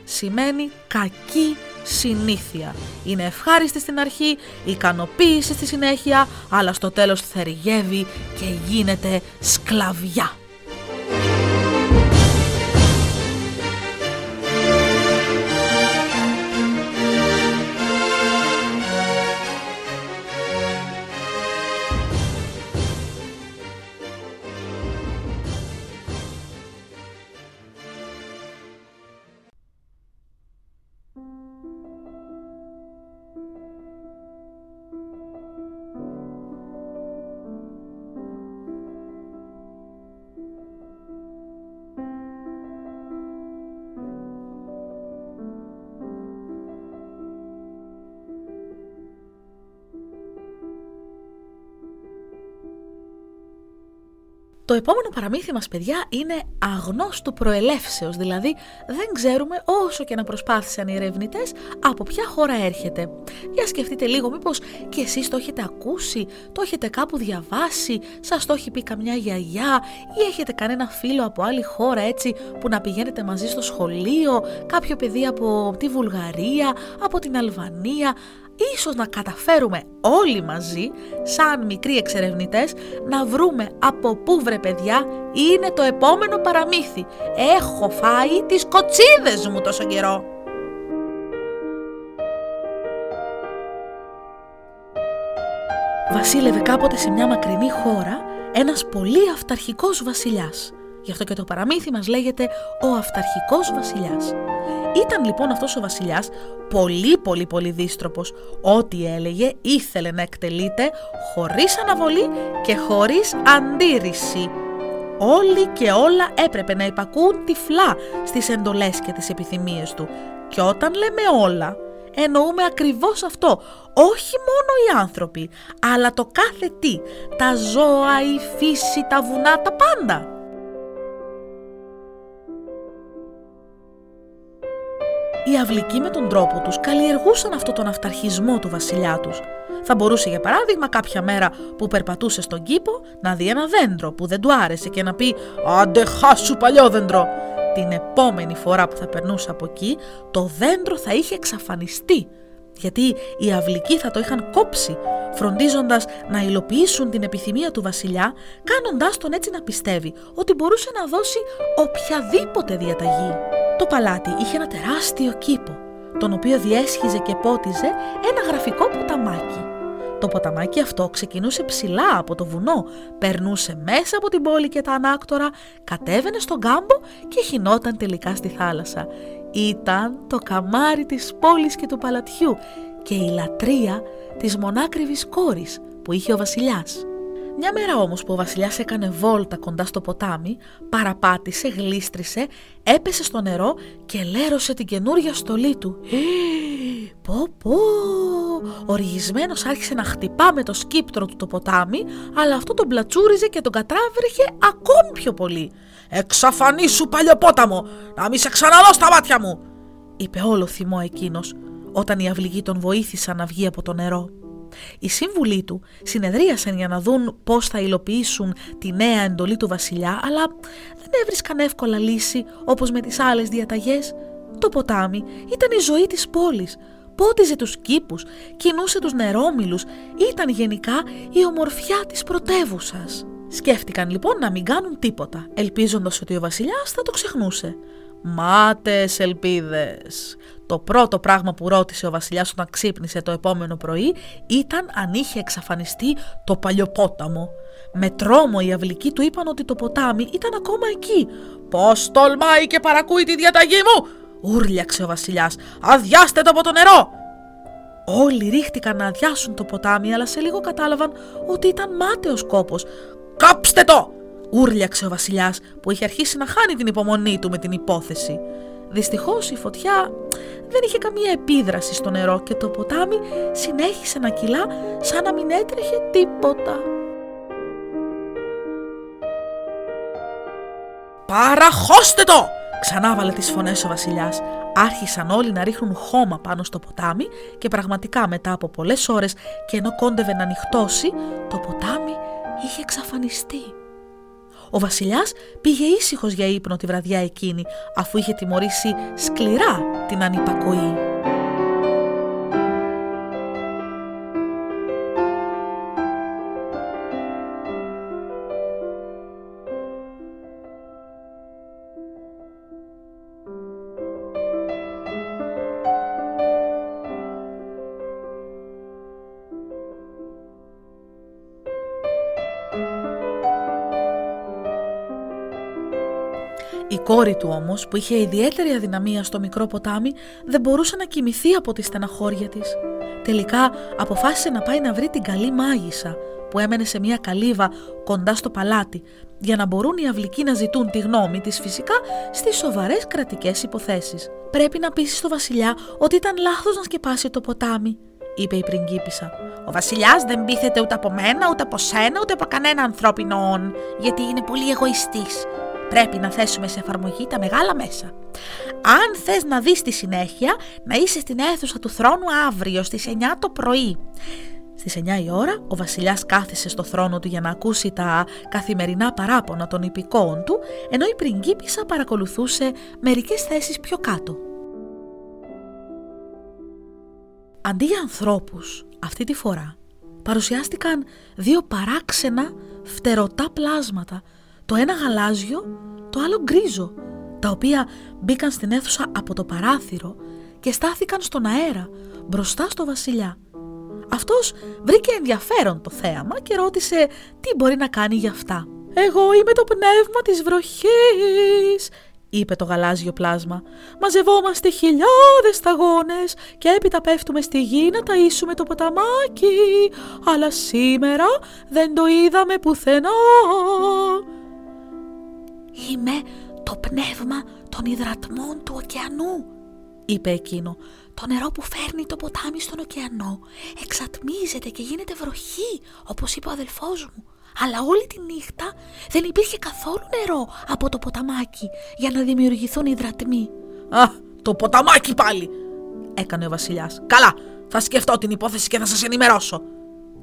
Speaker 1: σημαίνει κακή συνήθεια. Είναι ευχάριστη στην αρχή, ικανοποίηση στη συνέχεια, αλλά στο τέλος θεριγεύει και γίνεται σκλαβιά. Επόμενο παραμύθι μας παιδιά είναι αγνώστου προελεύσεως, δηλαδή δεν ξέρουμε όσο και να προσπάθησαν οι ερευνητές από ποια χώρα έρχεται. Για σκεφτείτε λίγο μήπως και εσείς το έχετε ακούσει, το έχετε κάπου διαβάσει, σας το έχει πει καμιά γιαγιά ή έχετε κανένα φίλο από άλλη χώρα έτσι που να πηγαίνετε μαζί στο σχολείο, κάποιο παιδί από τη Βουλγαρία, από την Αλβανία, ίσως να καταφέρουμε όλοι μαζί, σαν μικροί εξερευνητές, να βρούμε από πού βρε παιδιά είναι το επόμενο παραμύθι. Έχω φάει τις κοτσίδες μου τόσο καιρό. Βασίλευε κάποτε σε μια μακρινή χώρα ένας πολύ αυταρχικός βασιλιάς. Γι' αυτό και το παραμύθι μας λέγεται «Ο αυταρχικός βασιλιάς». Ήταν λοιπόν αυτός ο βασιλιάς πολύ πολύ πολύ δίστροπος. Ό,τι έλεγε ήθελε να εκτελείται χωρίς αναβολή και χωρίς αντίρρηση. Όλοι και όλα έπρεπε να υπακούν τυφλά στις εντολές και τις επιθυμίες του. Και όταν λέμε όλα, εννοούμε ακριβώς αυτό. Όχι μόνο οι άνθρωποι, αλλά το κάθε τι. Τα ζώα, η φύση, τα βουνά, τα πάντα. Οι αυλικοί με τον τρόπο τους καλλιεργούσαν αυτό τον αυταρχισμό του βασιλιά τους. Θα μπορούσε για παράδειγμα κάποια μέρα που περπατούσε στον κήπο να δει ένα δέντρο που δεν του άρεσε και να πει «Άντε χάσου παλιό δέντρο». Την επόμενη φορά που θα περνούσε από εκεί το δέντρο θα είχε εξαφανιστεί γιατί οι αυλικοί θα το είχαν κόψει, φροντίζοντας να υλοποιήσουν την επιθυμία του βασιλιά, κάνοντάς τον έτσι να πιστεύει ότι μπορούσε να δώσει οποιαδήποτε διαταγή. Το παλάτι είχε ένα τεράστιο κήπο, τον οποίο διέσχιζε και πότιζε ένα γραφικό ποταμάκι. Το ποταμάκι αυτό ξεκινούσε ψηλά από το βουνό, περνούσε μέσα από την πόλη και τα ανάκτορα, κατέβαινε στον κάμπο και χινόταν τελικά στη θάλασσα. Ήταν το καμάρι της πόλης και του παλατιού και η λατρεία της μονάκριβης κόρης που είχε ο βασιλιάς. Μια μέρα όμως που ο βασιλιάς έκανε βόλτα κοντά στο ποτάμι, παραπάτησε, γλίστρισε, έπεσε στο νερό και λέρωσε την καινούρια στολή του. Πω πω! Οργισμένος άρχισε να χτυπά με το σκύπτρο του το ποτάμι, αλλά αυτό τον πλατσούριζε και τον κατράβρεχε ακόμη πιο πολύ. «Εξαφανίσου παλιοπόταμο! Να μη σε ξαναδώ στα μάτια μου!» είπε όλο θυμό εκείνος, όταν οι αυληγοί τον βοήθησαν να βγει από το νερό. Οι σύμβουλοι του συνεδρίασαν για να δουν πώς θα υλοποιήσουν τη νέα εντολή του βασιλιά, αλλά δεν έβρισκαν εύκολα λύση όπως με τις άλλες διαταγές. Το ποτάμι ήταν η ζωή της πόλης, πότιζε τους κήπους, κινούσε τους νερόμιλους, ήταν γενικά η ομορφιά της πρωτεύουσας. Σκέφτηκαν λοιπόν να μην κάνουν τίποτα, ελπίζοντας ότι ο βασιλιάς θα το ξεχνούσε. Μάτες ελπίδες. Το πρώτο πράγμα που ρώτησε ο βασιλιάς όταν ξύπνησε το επόμενο πρωί ήταν αν είχε εξαφανιστεί το παλιοπόταμο. Με τρόμο οι αυλικοί του είπαν ότι το ποτάμι ήταν ακόμα εκεί. «Πώς τολμάει και παρακούει τη διαταγή μου»
Speaker 2: Ούρλιαξε ο βασιλιάς. «Αδειάστε το από το νερό!» Όλοι ρίχτηκαν να αδειάσουν το ποτάμι, αλλά σε λίγο κατάλαβαν ότι ήταν μάταιος κόπος. «Κάψτε το!» Ούρλιαξε ο βασιλιάς που είχε αρχίσει να χάνει την υπομονή του με την υπόθεση. Δυστυχώς η φωτιά δεν είχε καμία επίδραση στο νερό και το ποτάμι συνέχισε να κυλά σαν να μην έτρεχε τίποτα. «Παραχώστε το!» Ξανάβαλε τις φωνές ο βασιλιάς. Άρχισαν όλοι να ρίχνουν χώμα πάνω στο ποτάμι και πραγματικά μετά από πολλές ώρες και ενώ κόντευε να ανοιχτώσει, το ποτάμι είχε εξαφανιστεί. Ο βασιλιάς πήγε ήσυχος για ύπνο τη βραδιά εκείνη αφού είχε τιμωρήσει σκληρά την ανυπακοή. Κόρη του όμως, που είχε ιδιαίτερη αδυναμία στο μικρό ποτάμι, δεν μπορούσε να κοιμηθεί από τη στεναχώρια της. Τελικά αποφάσισε να πάει να βρει την καλή μάγισσα, που έμενε σε μια καλύβα κοντά στο παλάτι, για να μπορούν οι αυλικοί να ζητούν τη γνώμη της φυσικά στις σοβαρές κρατικές υποθέσεις. «Πρέπει να πείσει στο βασιλιά ότι ήταν λάθος να σκεπάσει το ποτάμι», είπε η πριγκίπισσα. Ο βασιλιάς δεν πείθεται ούτε από μένα, ούτε από σένα, ούτε από κανένα ανθρώπινο όν, γιατί είναι πολύ εγωιστής. Πρέπει να θέσουμε σε εφαρμογή τα μεγάλα μέσα. Αν θες να δεις τη συνέχεια, να είσαι στην αίθουσα του θρόνου αύριο στις 9 το πρωί. Στις 9 η ώρα, ο βασιλιάς κάθισε στο θρόνο του για να ακούσει τα καθημερινά παράπονα των υπηκόων του, ενώ η πριγκίπισσα παρακολουθούσε μερικές θέσεις πιο κάτω. Αντί για ανθρώπους, αυτή τη φορά, παρουσιάστηκαν δύο παράξενα φτερωτά πλάσματα το ένα γαλάζιο, το άλλο γκρίζο, τα οποία μπήκαν στην αίθουσα από το παράθυρο και στάθηκαν στον αέρα μπροστά στο βασιλιά. Αυτός βρήκε ενδιαφέρον το θέαμα και ρώτησε τι μπορεί να κάνει για αυτά. «Εγώ είμαι το πνεύμα της βροχής», είπε το γαλάζιο πλάσμα. «Μαζευόμαστε χιλιάδες σταγόνες και έπειτα πέφτουμε στη γη να ταΐσουμε το ποταμάκι, αλλά σήμερα δεν το είδαμε πουθενά».
Speaker 1: «Είμαι το πνεύμα των υδρατμών του ωκεανού», είπε εκείνο. «Το νερό που φέρνει το ποτάμι στον ωκεανό εξατμίζεται και γίνεται βροχή, όπως είπε ο αδελφός μου. Αλλά όλη τη νύχτα δεν υπήρχε καθόλου νερό από το ποταμάκι για να δημιουργηθούν υδρατμοί».
Speaker 2: «Α, το ποταμάκι πάλι», έκανε ο βασιλιάς. «Καλά, θα σκεφτώ την υπόθεση και θα σας ενημερώσω».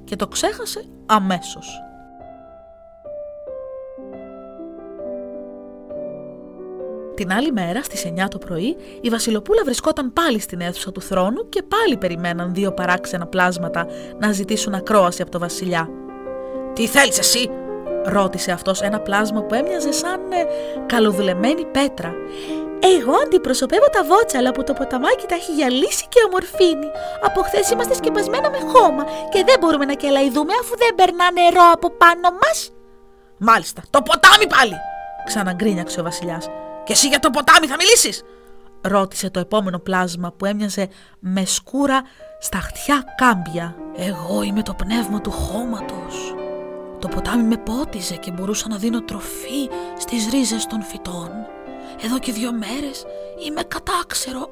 Speaker 2: Και το ξέχασε αμέσως. Την άλλη μέρα στις 9 το πρωί η Βασιλοπούλα βρισκόταν πάλι στην αίθουσα του θρόνου και πάλι περιμέναν δύο παράξενα πλάσματα να ζητήσουν ακρόαση από το βασιλιά. «Τι θέλεις εσύ» ρώτησε αυτός ένα πλάσμα που έμοιαζε σαν ε, καλοδουλεμένη πέτρα.
Speaker 1: Εγώ αντιπροσωπεύω τα βότσαλα που το ποταμάκι τα έχει γυαλίσει και ομορφύνει. Από χθες είμαστε σκεπασμένα με χώμα και δεν μπορούμε να κελαϊδούμε αφού δεν περνά νερό από πάνω μας.
Speaker 2: Μάλιστα, το ποτάμι πάλι! Ξαναγκρίνιαξε ο βασιλιάς. «Και εσύ για το ποτάμι θα μιλήσεις» ρώτησε το επόμενο πλάσμα που έμοιαζε με σκούρα στα χτιά κάμπια. «Εγώ είμαι το πνεύμα του χώματος. Το ποτάμι με πότιζε και μπορούσα να δίνω τροφή στις ρίζες των φυτών. Εδώ και δύο μέρες είμαι κατάξερο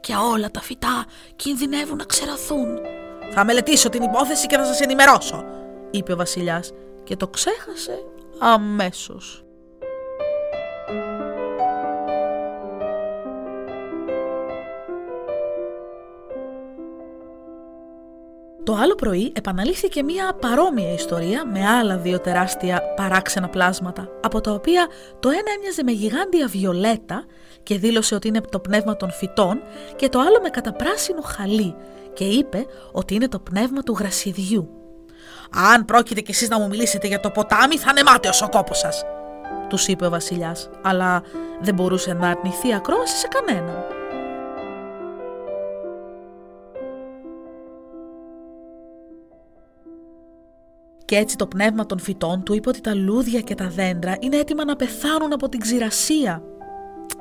Speaker 2: και όλα τα φυτά κινδυνεύουν να ξεραθούν. «Θα μελετήσω την υπόθεση και θα σας ενημερώσω», είπε ο βασιλιάς και το ξέχασε αμέσως. Το άλλο πρωί επαναλήφθηκε μία παρόμοια ιστορία με άλλα δύο τεράστια παράξενα πλάσματα, από τα οποία το ένα έμοιαζε με γιγάντια βιολέτα και δήλωσε ότι είναι το πνεύμα των φυτών και το άλλο με καταπράσινο χαλί και είπε ότι είναι το πνεύμα του γρασιδιού. «Αν πρόκειται κι εσείς να μου μιλήσετε για το ποτάμι θα είναι μάταιος ο κόπος σας», τους είπε ο βασιλιάς, αλλά δεν μπορούσε να αρνηθεί ακρόαση σε κανέναν. Και έτσι το πνεύμα των φυτών του είπε ότι τα λούδια και τα δέντρα είναι έτοιμα να πεθάνουν από την ξηρασία.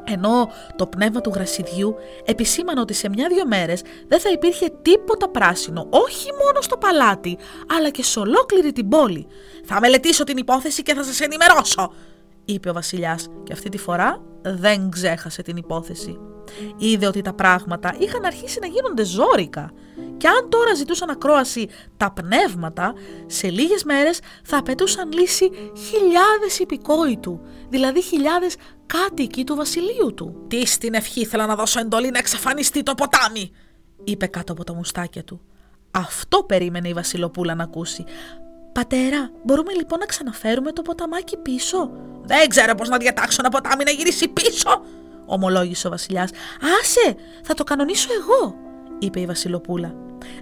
Speaker 1: Ενώ το πνεύμα του γρασιδιού επισήμανε ότι σε μια-δυο μέρες δεν θα υπήρχε τίποτα πράσινο, όχι μόνο στο παλάτι, αλλά και σε ολόκληρη την πόλη. «Θα μελετήσω την υπόθεση και θα σας ενημερώσω», είπε ο βασιλιάς και αυτή τη φορά δεν ξέχασε την υπόθεση. Είδε ότι τα πράγματα είχαν αρχίσει να γίνονται ζόρικα και αν τώρα ζητούσαν ακρόαση τα πνεύματα, σε λίγες μέρες θα απαιτούσαν λύση χιλιάδες υπηκόοι του, δηλαδή χιλιάδες κάτοικοι του βασιλείου του. «Τι στην ευχή ήθελα να δώσω εντολή να εξαφανιστεί το ποτάμι», είπε κάτω από τα μουστάκια του. Αυτό περίμενε η Βασιλοπούλα να ακούσει. «Πατέρα, μπορούμε λοιπόν να ξαναφέρουμε το ποταμάκι πίσω» Δεν ξέρω πώς να διατάξω ένα ποτάμι να γυρίσει πίσω, ομολόγησε ο Βασιλιάς. Άσε, θα το κανονίσω εγώ, είπε η Βασιλοπούλα.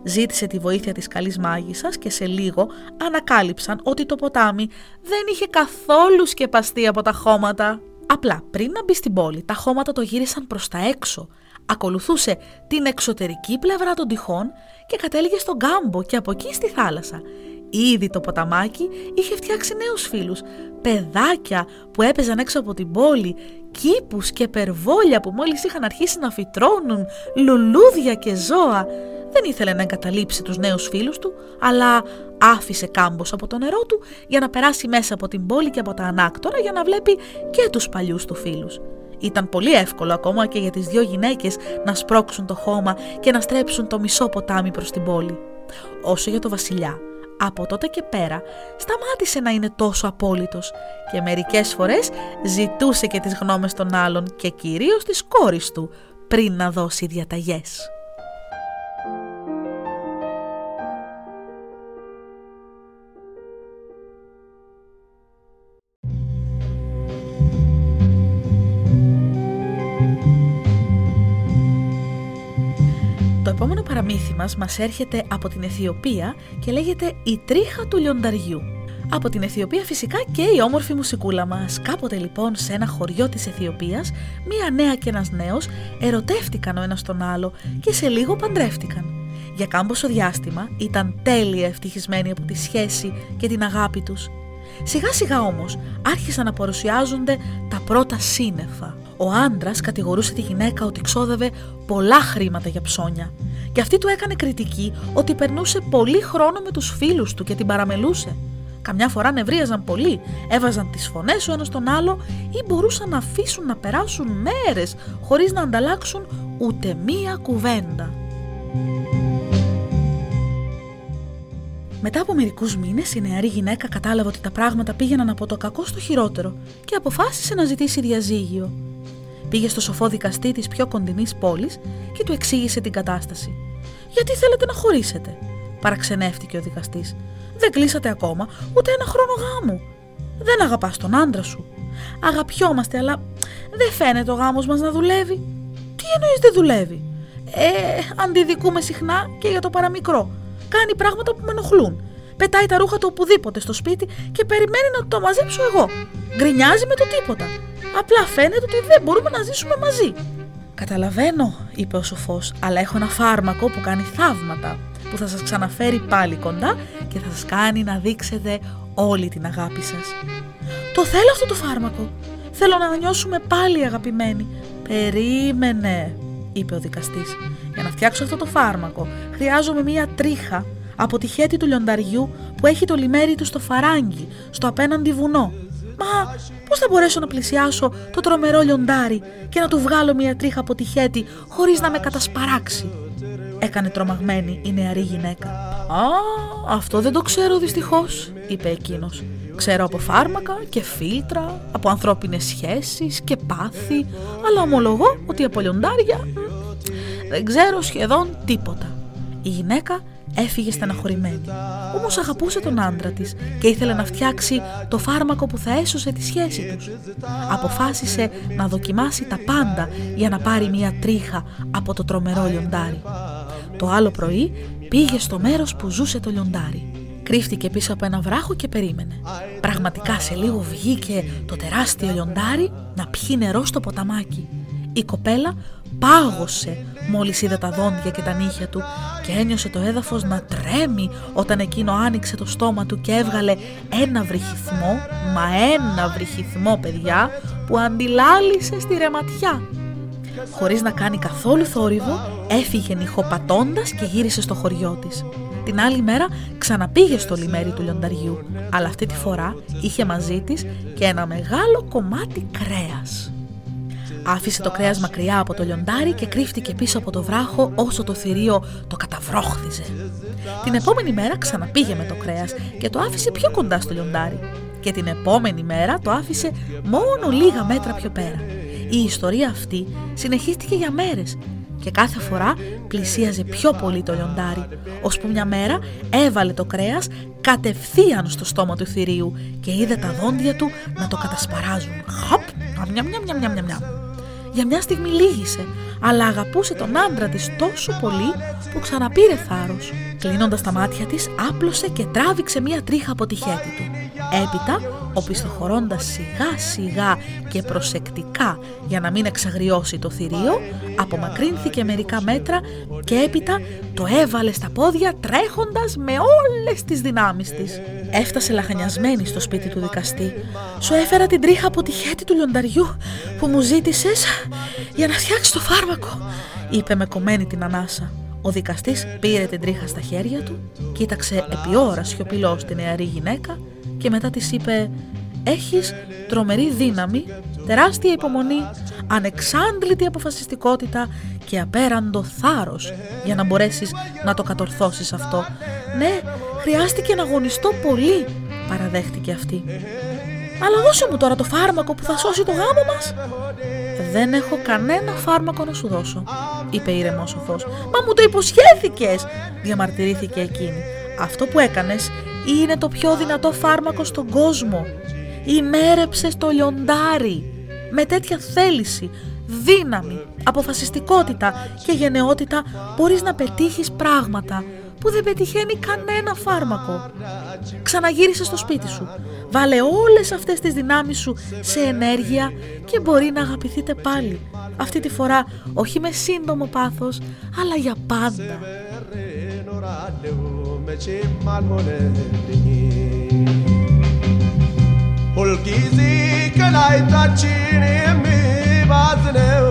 Speaker 1: Ζήτησε τη βοήθεια της καλής μάγισσας και σε λίγο ανακάλυψαν ότι το ποτάμι δεν είχε καθόλου σκεπαστεί από τα χώματα. Απλά πριν να μπει στην πόλη, τα χώματα το γύρισαν προς τα έξω. Ακολουθούσε την εξωτερική πλευρά των τυχών και κατέληγε στον κάμπο και από εκεί στη θάλασσα. Ήδη το ποταμάκι είχε φτιάξει νέους φίλους, παιδάκια που έπαιζαν έξω από την πόλη, κήπους και περβόλια που μόλις είχαν αρχίσει να φυτρώνουν, λουλούδια και ζώα. Δεν ήθελε να εγκαταλείψει τους νέους φίλους του, αλλά άφησε κάμπος από το νερό του για να περάσει μέσα από την πόλη και από τα ανάκτορα για να βλέπει και τους παλιούς του φίλους. Ήταν πολύ εύκολο ακόμα και για τις δύο γυναίκες να σπρώξουν το χώμα και να στρέψουν το μισό ποτάμι προς την πόλη. Όσο για το βασιλιά, από τότε και πέρα σταμάτησε να είναι τόσο απόλυτος και μερικές φορές ζητούσε και τις γνώμες των άλλων και κυρίως της κόρης του πριν να δώσει διαταγές. Επόμενο παραμύθι μας μας έρχεται από την Αιθιοπία και λέγεται «Η τρίχα του λιονταριού». Από την Αιθιοπία φυσικά και η όμορφη μουσικούλα μας. Κάποτε λοιπόν σε ένα χωριό της Αιθιοπίας, μία νέα και ένας νέος ερωτεύτηκαν ο ένας τον άλλο και σε λίγο παντρεύτηκαν. Για κάμποσο διάστημα ήταν τέλεια ευτυχισμένοι από τη σχέση και την αγάπη τους. Σιγά σιγά όμως άρχισαν να παρουσιάζονται τα πρώτα σύννεφα. Ο άντρας κατηγορούσε τη γυναίκα ότι ξόδευε πολλά χρήματα για ψώνια και αυτή του έκανε κριτική ότι περνούσε πολύ χρόνο με τους φίλους του και την παραμελούσε. Καμιά φορά νευρίαζαν πολύ, έβαζαν τις φωνές ο ένας τον άλλο ή μπορούσαν να αφήσουν να περάσουν μέρες χωρίς να ανταλλάξουν ούτε μία κουβέντα. Μετά από μερικούς μήνες, η νεαρή γυναίκα κατάλαβε ότι τα πράγματα πήγαιναν από το κακό στο χειρότερο και αποφάσισε να ζητήσει διαζύγιο. Πήγε στο σοφό δικαστή της πιο κοντινής πόλης και του εξήγησε την κατάσταση. Γιατί θέλετε να χωρίσετε, παραξενεύτηκε ο δικαστής. Δεν κλείσατε ακόμα ούτε ένα χρόνο γάμου. Δεν αγαπάς τον άντρα σου. Αγαπιόμαστε, αλλά δεν φαίνεται ο γάμος μας να δουλεύει. Τι εννοείς δεν δουλεύει; Ε, αντιδικούμε συχνά και για το παραμικρό. Κάνει πράγματα που με ενοχλούν. Πετάει τα ρούχα του οπουδήποτε στο σπίτι και περιμένει να το μαζέψω εγώ. Γκρινιάζει με το τίποτα. Απλά φαίνεται ότι δεν μπορούμε να ζήσουμε μαζί. Καταλαβαίνω, είπε ο σοφός, αλλά έχω ένα φάρμακο που κάνει θαύματα, που θα σας ξαναφέρει πάλι κοντά και θα σας κάνει να δείξετε όλη την αγάπη σας. Το θέλω αυτό το φάρμακο. Θέλω να νιώσουμε πάλι αγαπημένοι. Περίμενε, είπε ο δικαστής. Για να φτιάξω αυτό το φάρμακο χρειάζομαι μία τρίχα από τη χέτη του λιονταριού που έχει το λιμέρι του στο φαράγγι, στο απέναντι βουνό. Μα πώς θα μπορέσω να πλησιάσω το τρομερό λιοντάρι και να του βγάλω μια τρίχα από τη χέτη χωρίς να με κατασπαράξει; Έκανε τρομαγμένη η νεαρή γυναίκα. «Α, αυτό δεν το ξέρω δυστυχώς», είπε εκείνος. «Ξέρω από φάρμακα και φίλτρα, από ανθρώπινες σχέσεις και πάθη, αλλά ομολογώ ότι από λιοντάρια δεν ξέρω σχεδόν τίποτα». Η γυναίκα έφυγε στεναχωρημένη. Όμως αγαπούσε τον άντρα της και ήθελε να φτιάξει το φάρμακο που θα έσωσε τη σχέση τους. Αποφάσισε να δοκιμάσει τα πάντα για να πάρει μια τρίχα από το τρομερό λιοντάρι. Το άλλο πρωί πήγε στο μέρος που ζούσε το λιοντάρι. Κρύφτηκε πίσω από ένα βράχο και περίμενε. Πραγματικά σε λίγο βγήκε το τεράστιο λιοντάρι να πιει νερό στο ποταμάκι. Η κοπέλα πάγωσε μόλις είδε τα δόντια και τα νύχια του και ένιωσε το έδαφος να τρέμει όταν εκείνο άνοιξε το στόμα του και έβγαλε ένα βρυχυθμό, μα ένα βρυχυθμό παιδιά, που αντιλάλησε στη ρεματιά. Χωρίς να κάνει καθόλου θόρυβο, έφυγε νυχοπατώντας και γύρισε στο χωριό της. Την άλλη μέρα ξαναπήγε στο λιμέρι του λιονταριού, αλλά αυτή τη φορά είχε μαζί της και ένα μεγάλο κομμάτι κρέας. Άφησε το κρέας μακριά από το λιοντάρι και κρύφτηκε πίσω από το βράχο όσο το θηρίο το καταβρόχθιζε. Την επόμενη μέρα ξαναπήγε με το κρέας και το άφησε πιο κοντά στο λιοντάρι. Και την επόμενη μέρα το άφησε μόνο λίγα μέτρα πιο πέρα. Η ιστορία αυτή συνεχίστηκε για μέρες και κάθε φορά πλησίαζε πιο πολύ το λιοντάρι, ώσπου μια μέρα έβαλε το κρέας κατευθείαν στο στόμα του θηρίου και είδε τα δόντια του να το κατασπαράζουν. Χαπ, μια μια μια μια μια για μια στιγμή λύγησε, αλλά αγαπούσε τον άντρα της τόσο πολύ που ξαναπήρε θάρρος. Κλείνοντας τα μάτια της, άπλωσε και τράβηξε μια τρίχα από τη χέτη του. Έπειτα, οπισθοχωρώντας σιγά σιγά και προσεκτικά για να μην εξαγριώσει το θηρίο, απομακρύνθηκε μερικά μέτρα και έπειτα το έβαλε στα πόδια τρέχοντας με όλες τις δυνάμεις της. Έφτασε λαχανιασμένη στο σπίτι του δικαστή. «Σου έφερα την τρίχα από τη χέτη του λιονταριού που μου ζήτησες για να φτιάξεις το φάρμακο», είπε με κομμένη την ανάσα. Ο δικαστής πήρε την τρίχα στα χέρια του, κοίταξε επί ώρα σιωπηλός τη νεαρή γυναίκα και μετά της είπε «Έχεις τρομερή δύναμη, τεράστια υπομονή, ανεξάντλητη αποφασιστικότητα και απέραντο θάρρος για να μπορέσεις να το κατορθώσεις αυτό. Ναι, χρειάστηκε να αγωνιστώ πολύ», παραδέχτηκε αυτή. «Αλλά δώσε μου τώρα το φάρμακο που θα σώσει το γάμο μας». «Δεν έχω κανένα φάρμακο να σου δώσω», είπε ήρεμος ο Φως. «Μα μου το υποσχέθηκες», διαμαρτυρήθηκε εκείνη. «Αυτό που έκανες είναι το πιο δυνατό φάρμακο στον κόσμο. Ημέρεψε το λιοντάρι με τέτοια θέληση, δύναμη, αποφασιστικότητα και γενναιότητα μπορείς να πετύχεις πράγματα που δεν πετυχαίνει κανένα φάρμακο. Ξαναγύρισε στο σπίτι σου. Βάλε όλες αυτές τις δυνάμεις σου σε ενέργεια και μπορεί να αγαπηθείτε πάλι. Αυτή τη φορά όχι με σύντομο πάθος, αλλά για πάντα. ሁልጊዜ ከላይታችን የሚባዝነው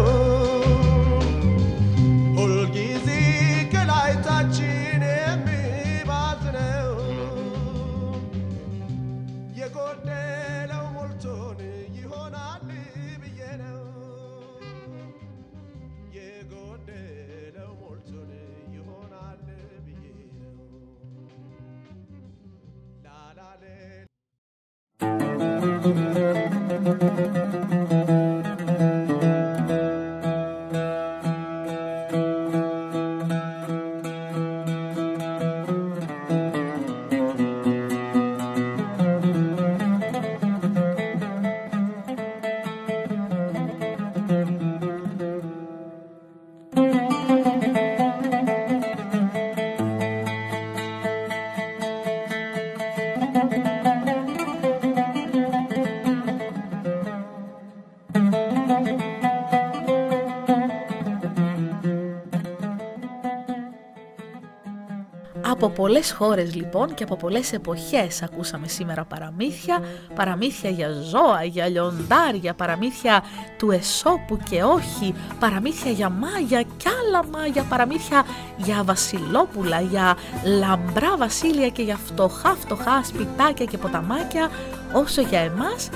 Speaker 1: Από πολλές χώρες λοιπόν και από πολλές εποχές ακούσαμε σήμερα παραμύθια, παραμύθια για ζώα, για λιοντάρια, παραμύθια του Εσώπου και όχι, παραμύθια για μάγια κι άλλα μάγια, παραμύθια για βασιλόπουλα, για λαμπρά βασίλεια και για φτωχά φτωχά σπιτάκια και ποταμάκια, όσο για εμάς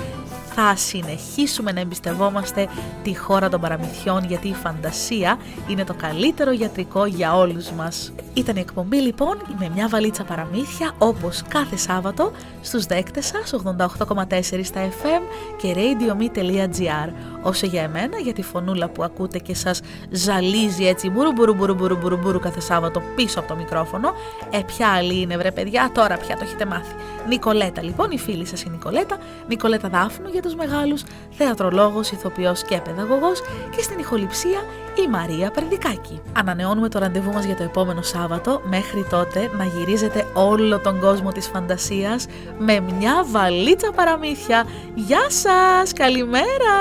Speaker 1: θα συνεχίσουμε να εμπιστευόμαστε τη χώρα των παραμυθιών γιατί η φαντασία είναι το καλύτερο γιατρικό για όλους μας. Ήταν η εκπομπή λοιπόν με μια βαλίτσα παραμύθια όπως κάθε Σάββατο στους δέκτες σας 88,4 στα FM και radiome.gr Όσο για εμένα, για τη φωνούλα που ακούτε και σας ζαλίζει έτσι μπουρου μπουρου μπουρου μπουρου μπουρου, μπουρου κάθε Σάββατο πίσω από το μικρόφωνο. Ε ποια άλλη είναι βρε παιδιά, τώρα πια το έχετε μάθει. Νικολέτα λοιπόν, η φίλη σας η Νικολέτα. Νικολέτα Δάφνου για τους μεγάλους θεατρολόγος, ηθοποιός και παιδαγωγός. Και στην ηχοληψία η Μαρία Περδικάκη. Ανανεώνουμε το ραντεβού μας για το επόμενο Σάββατο, μέχρι τότε να γυρίζετε όλο τον κόσμο της φαντασίας με μια βαλίτσα παραμύθια. Γεια σας, καλημέρα!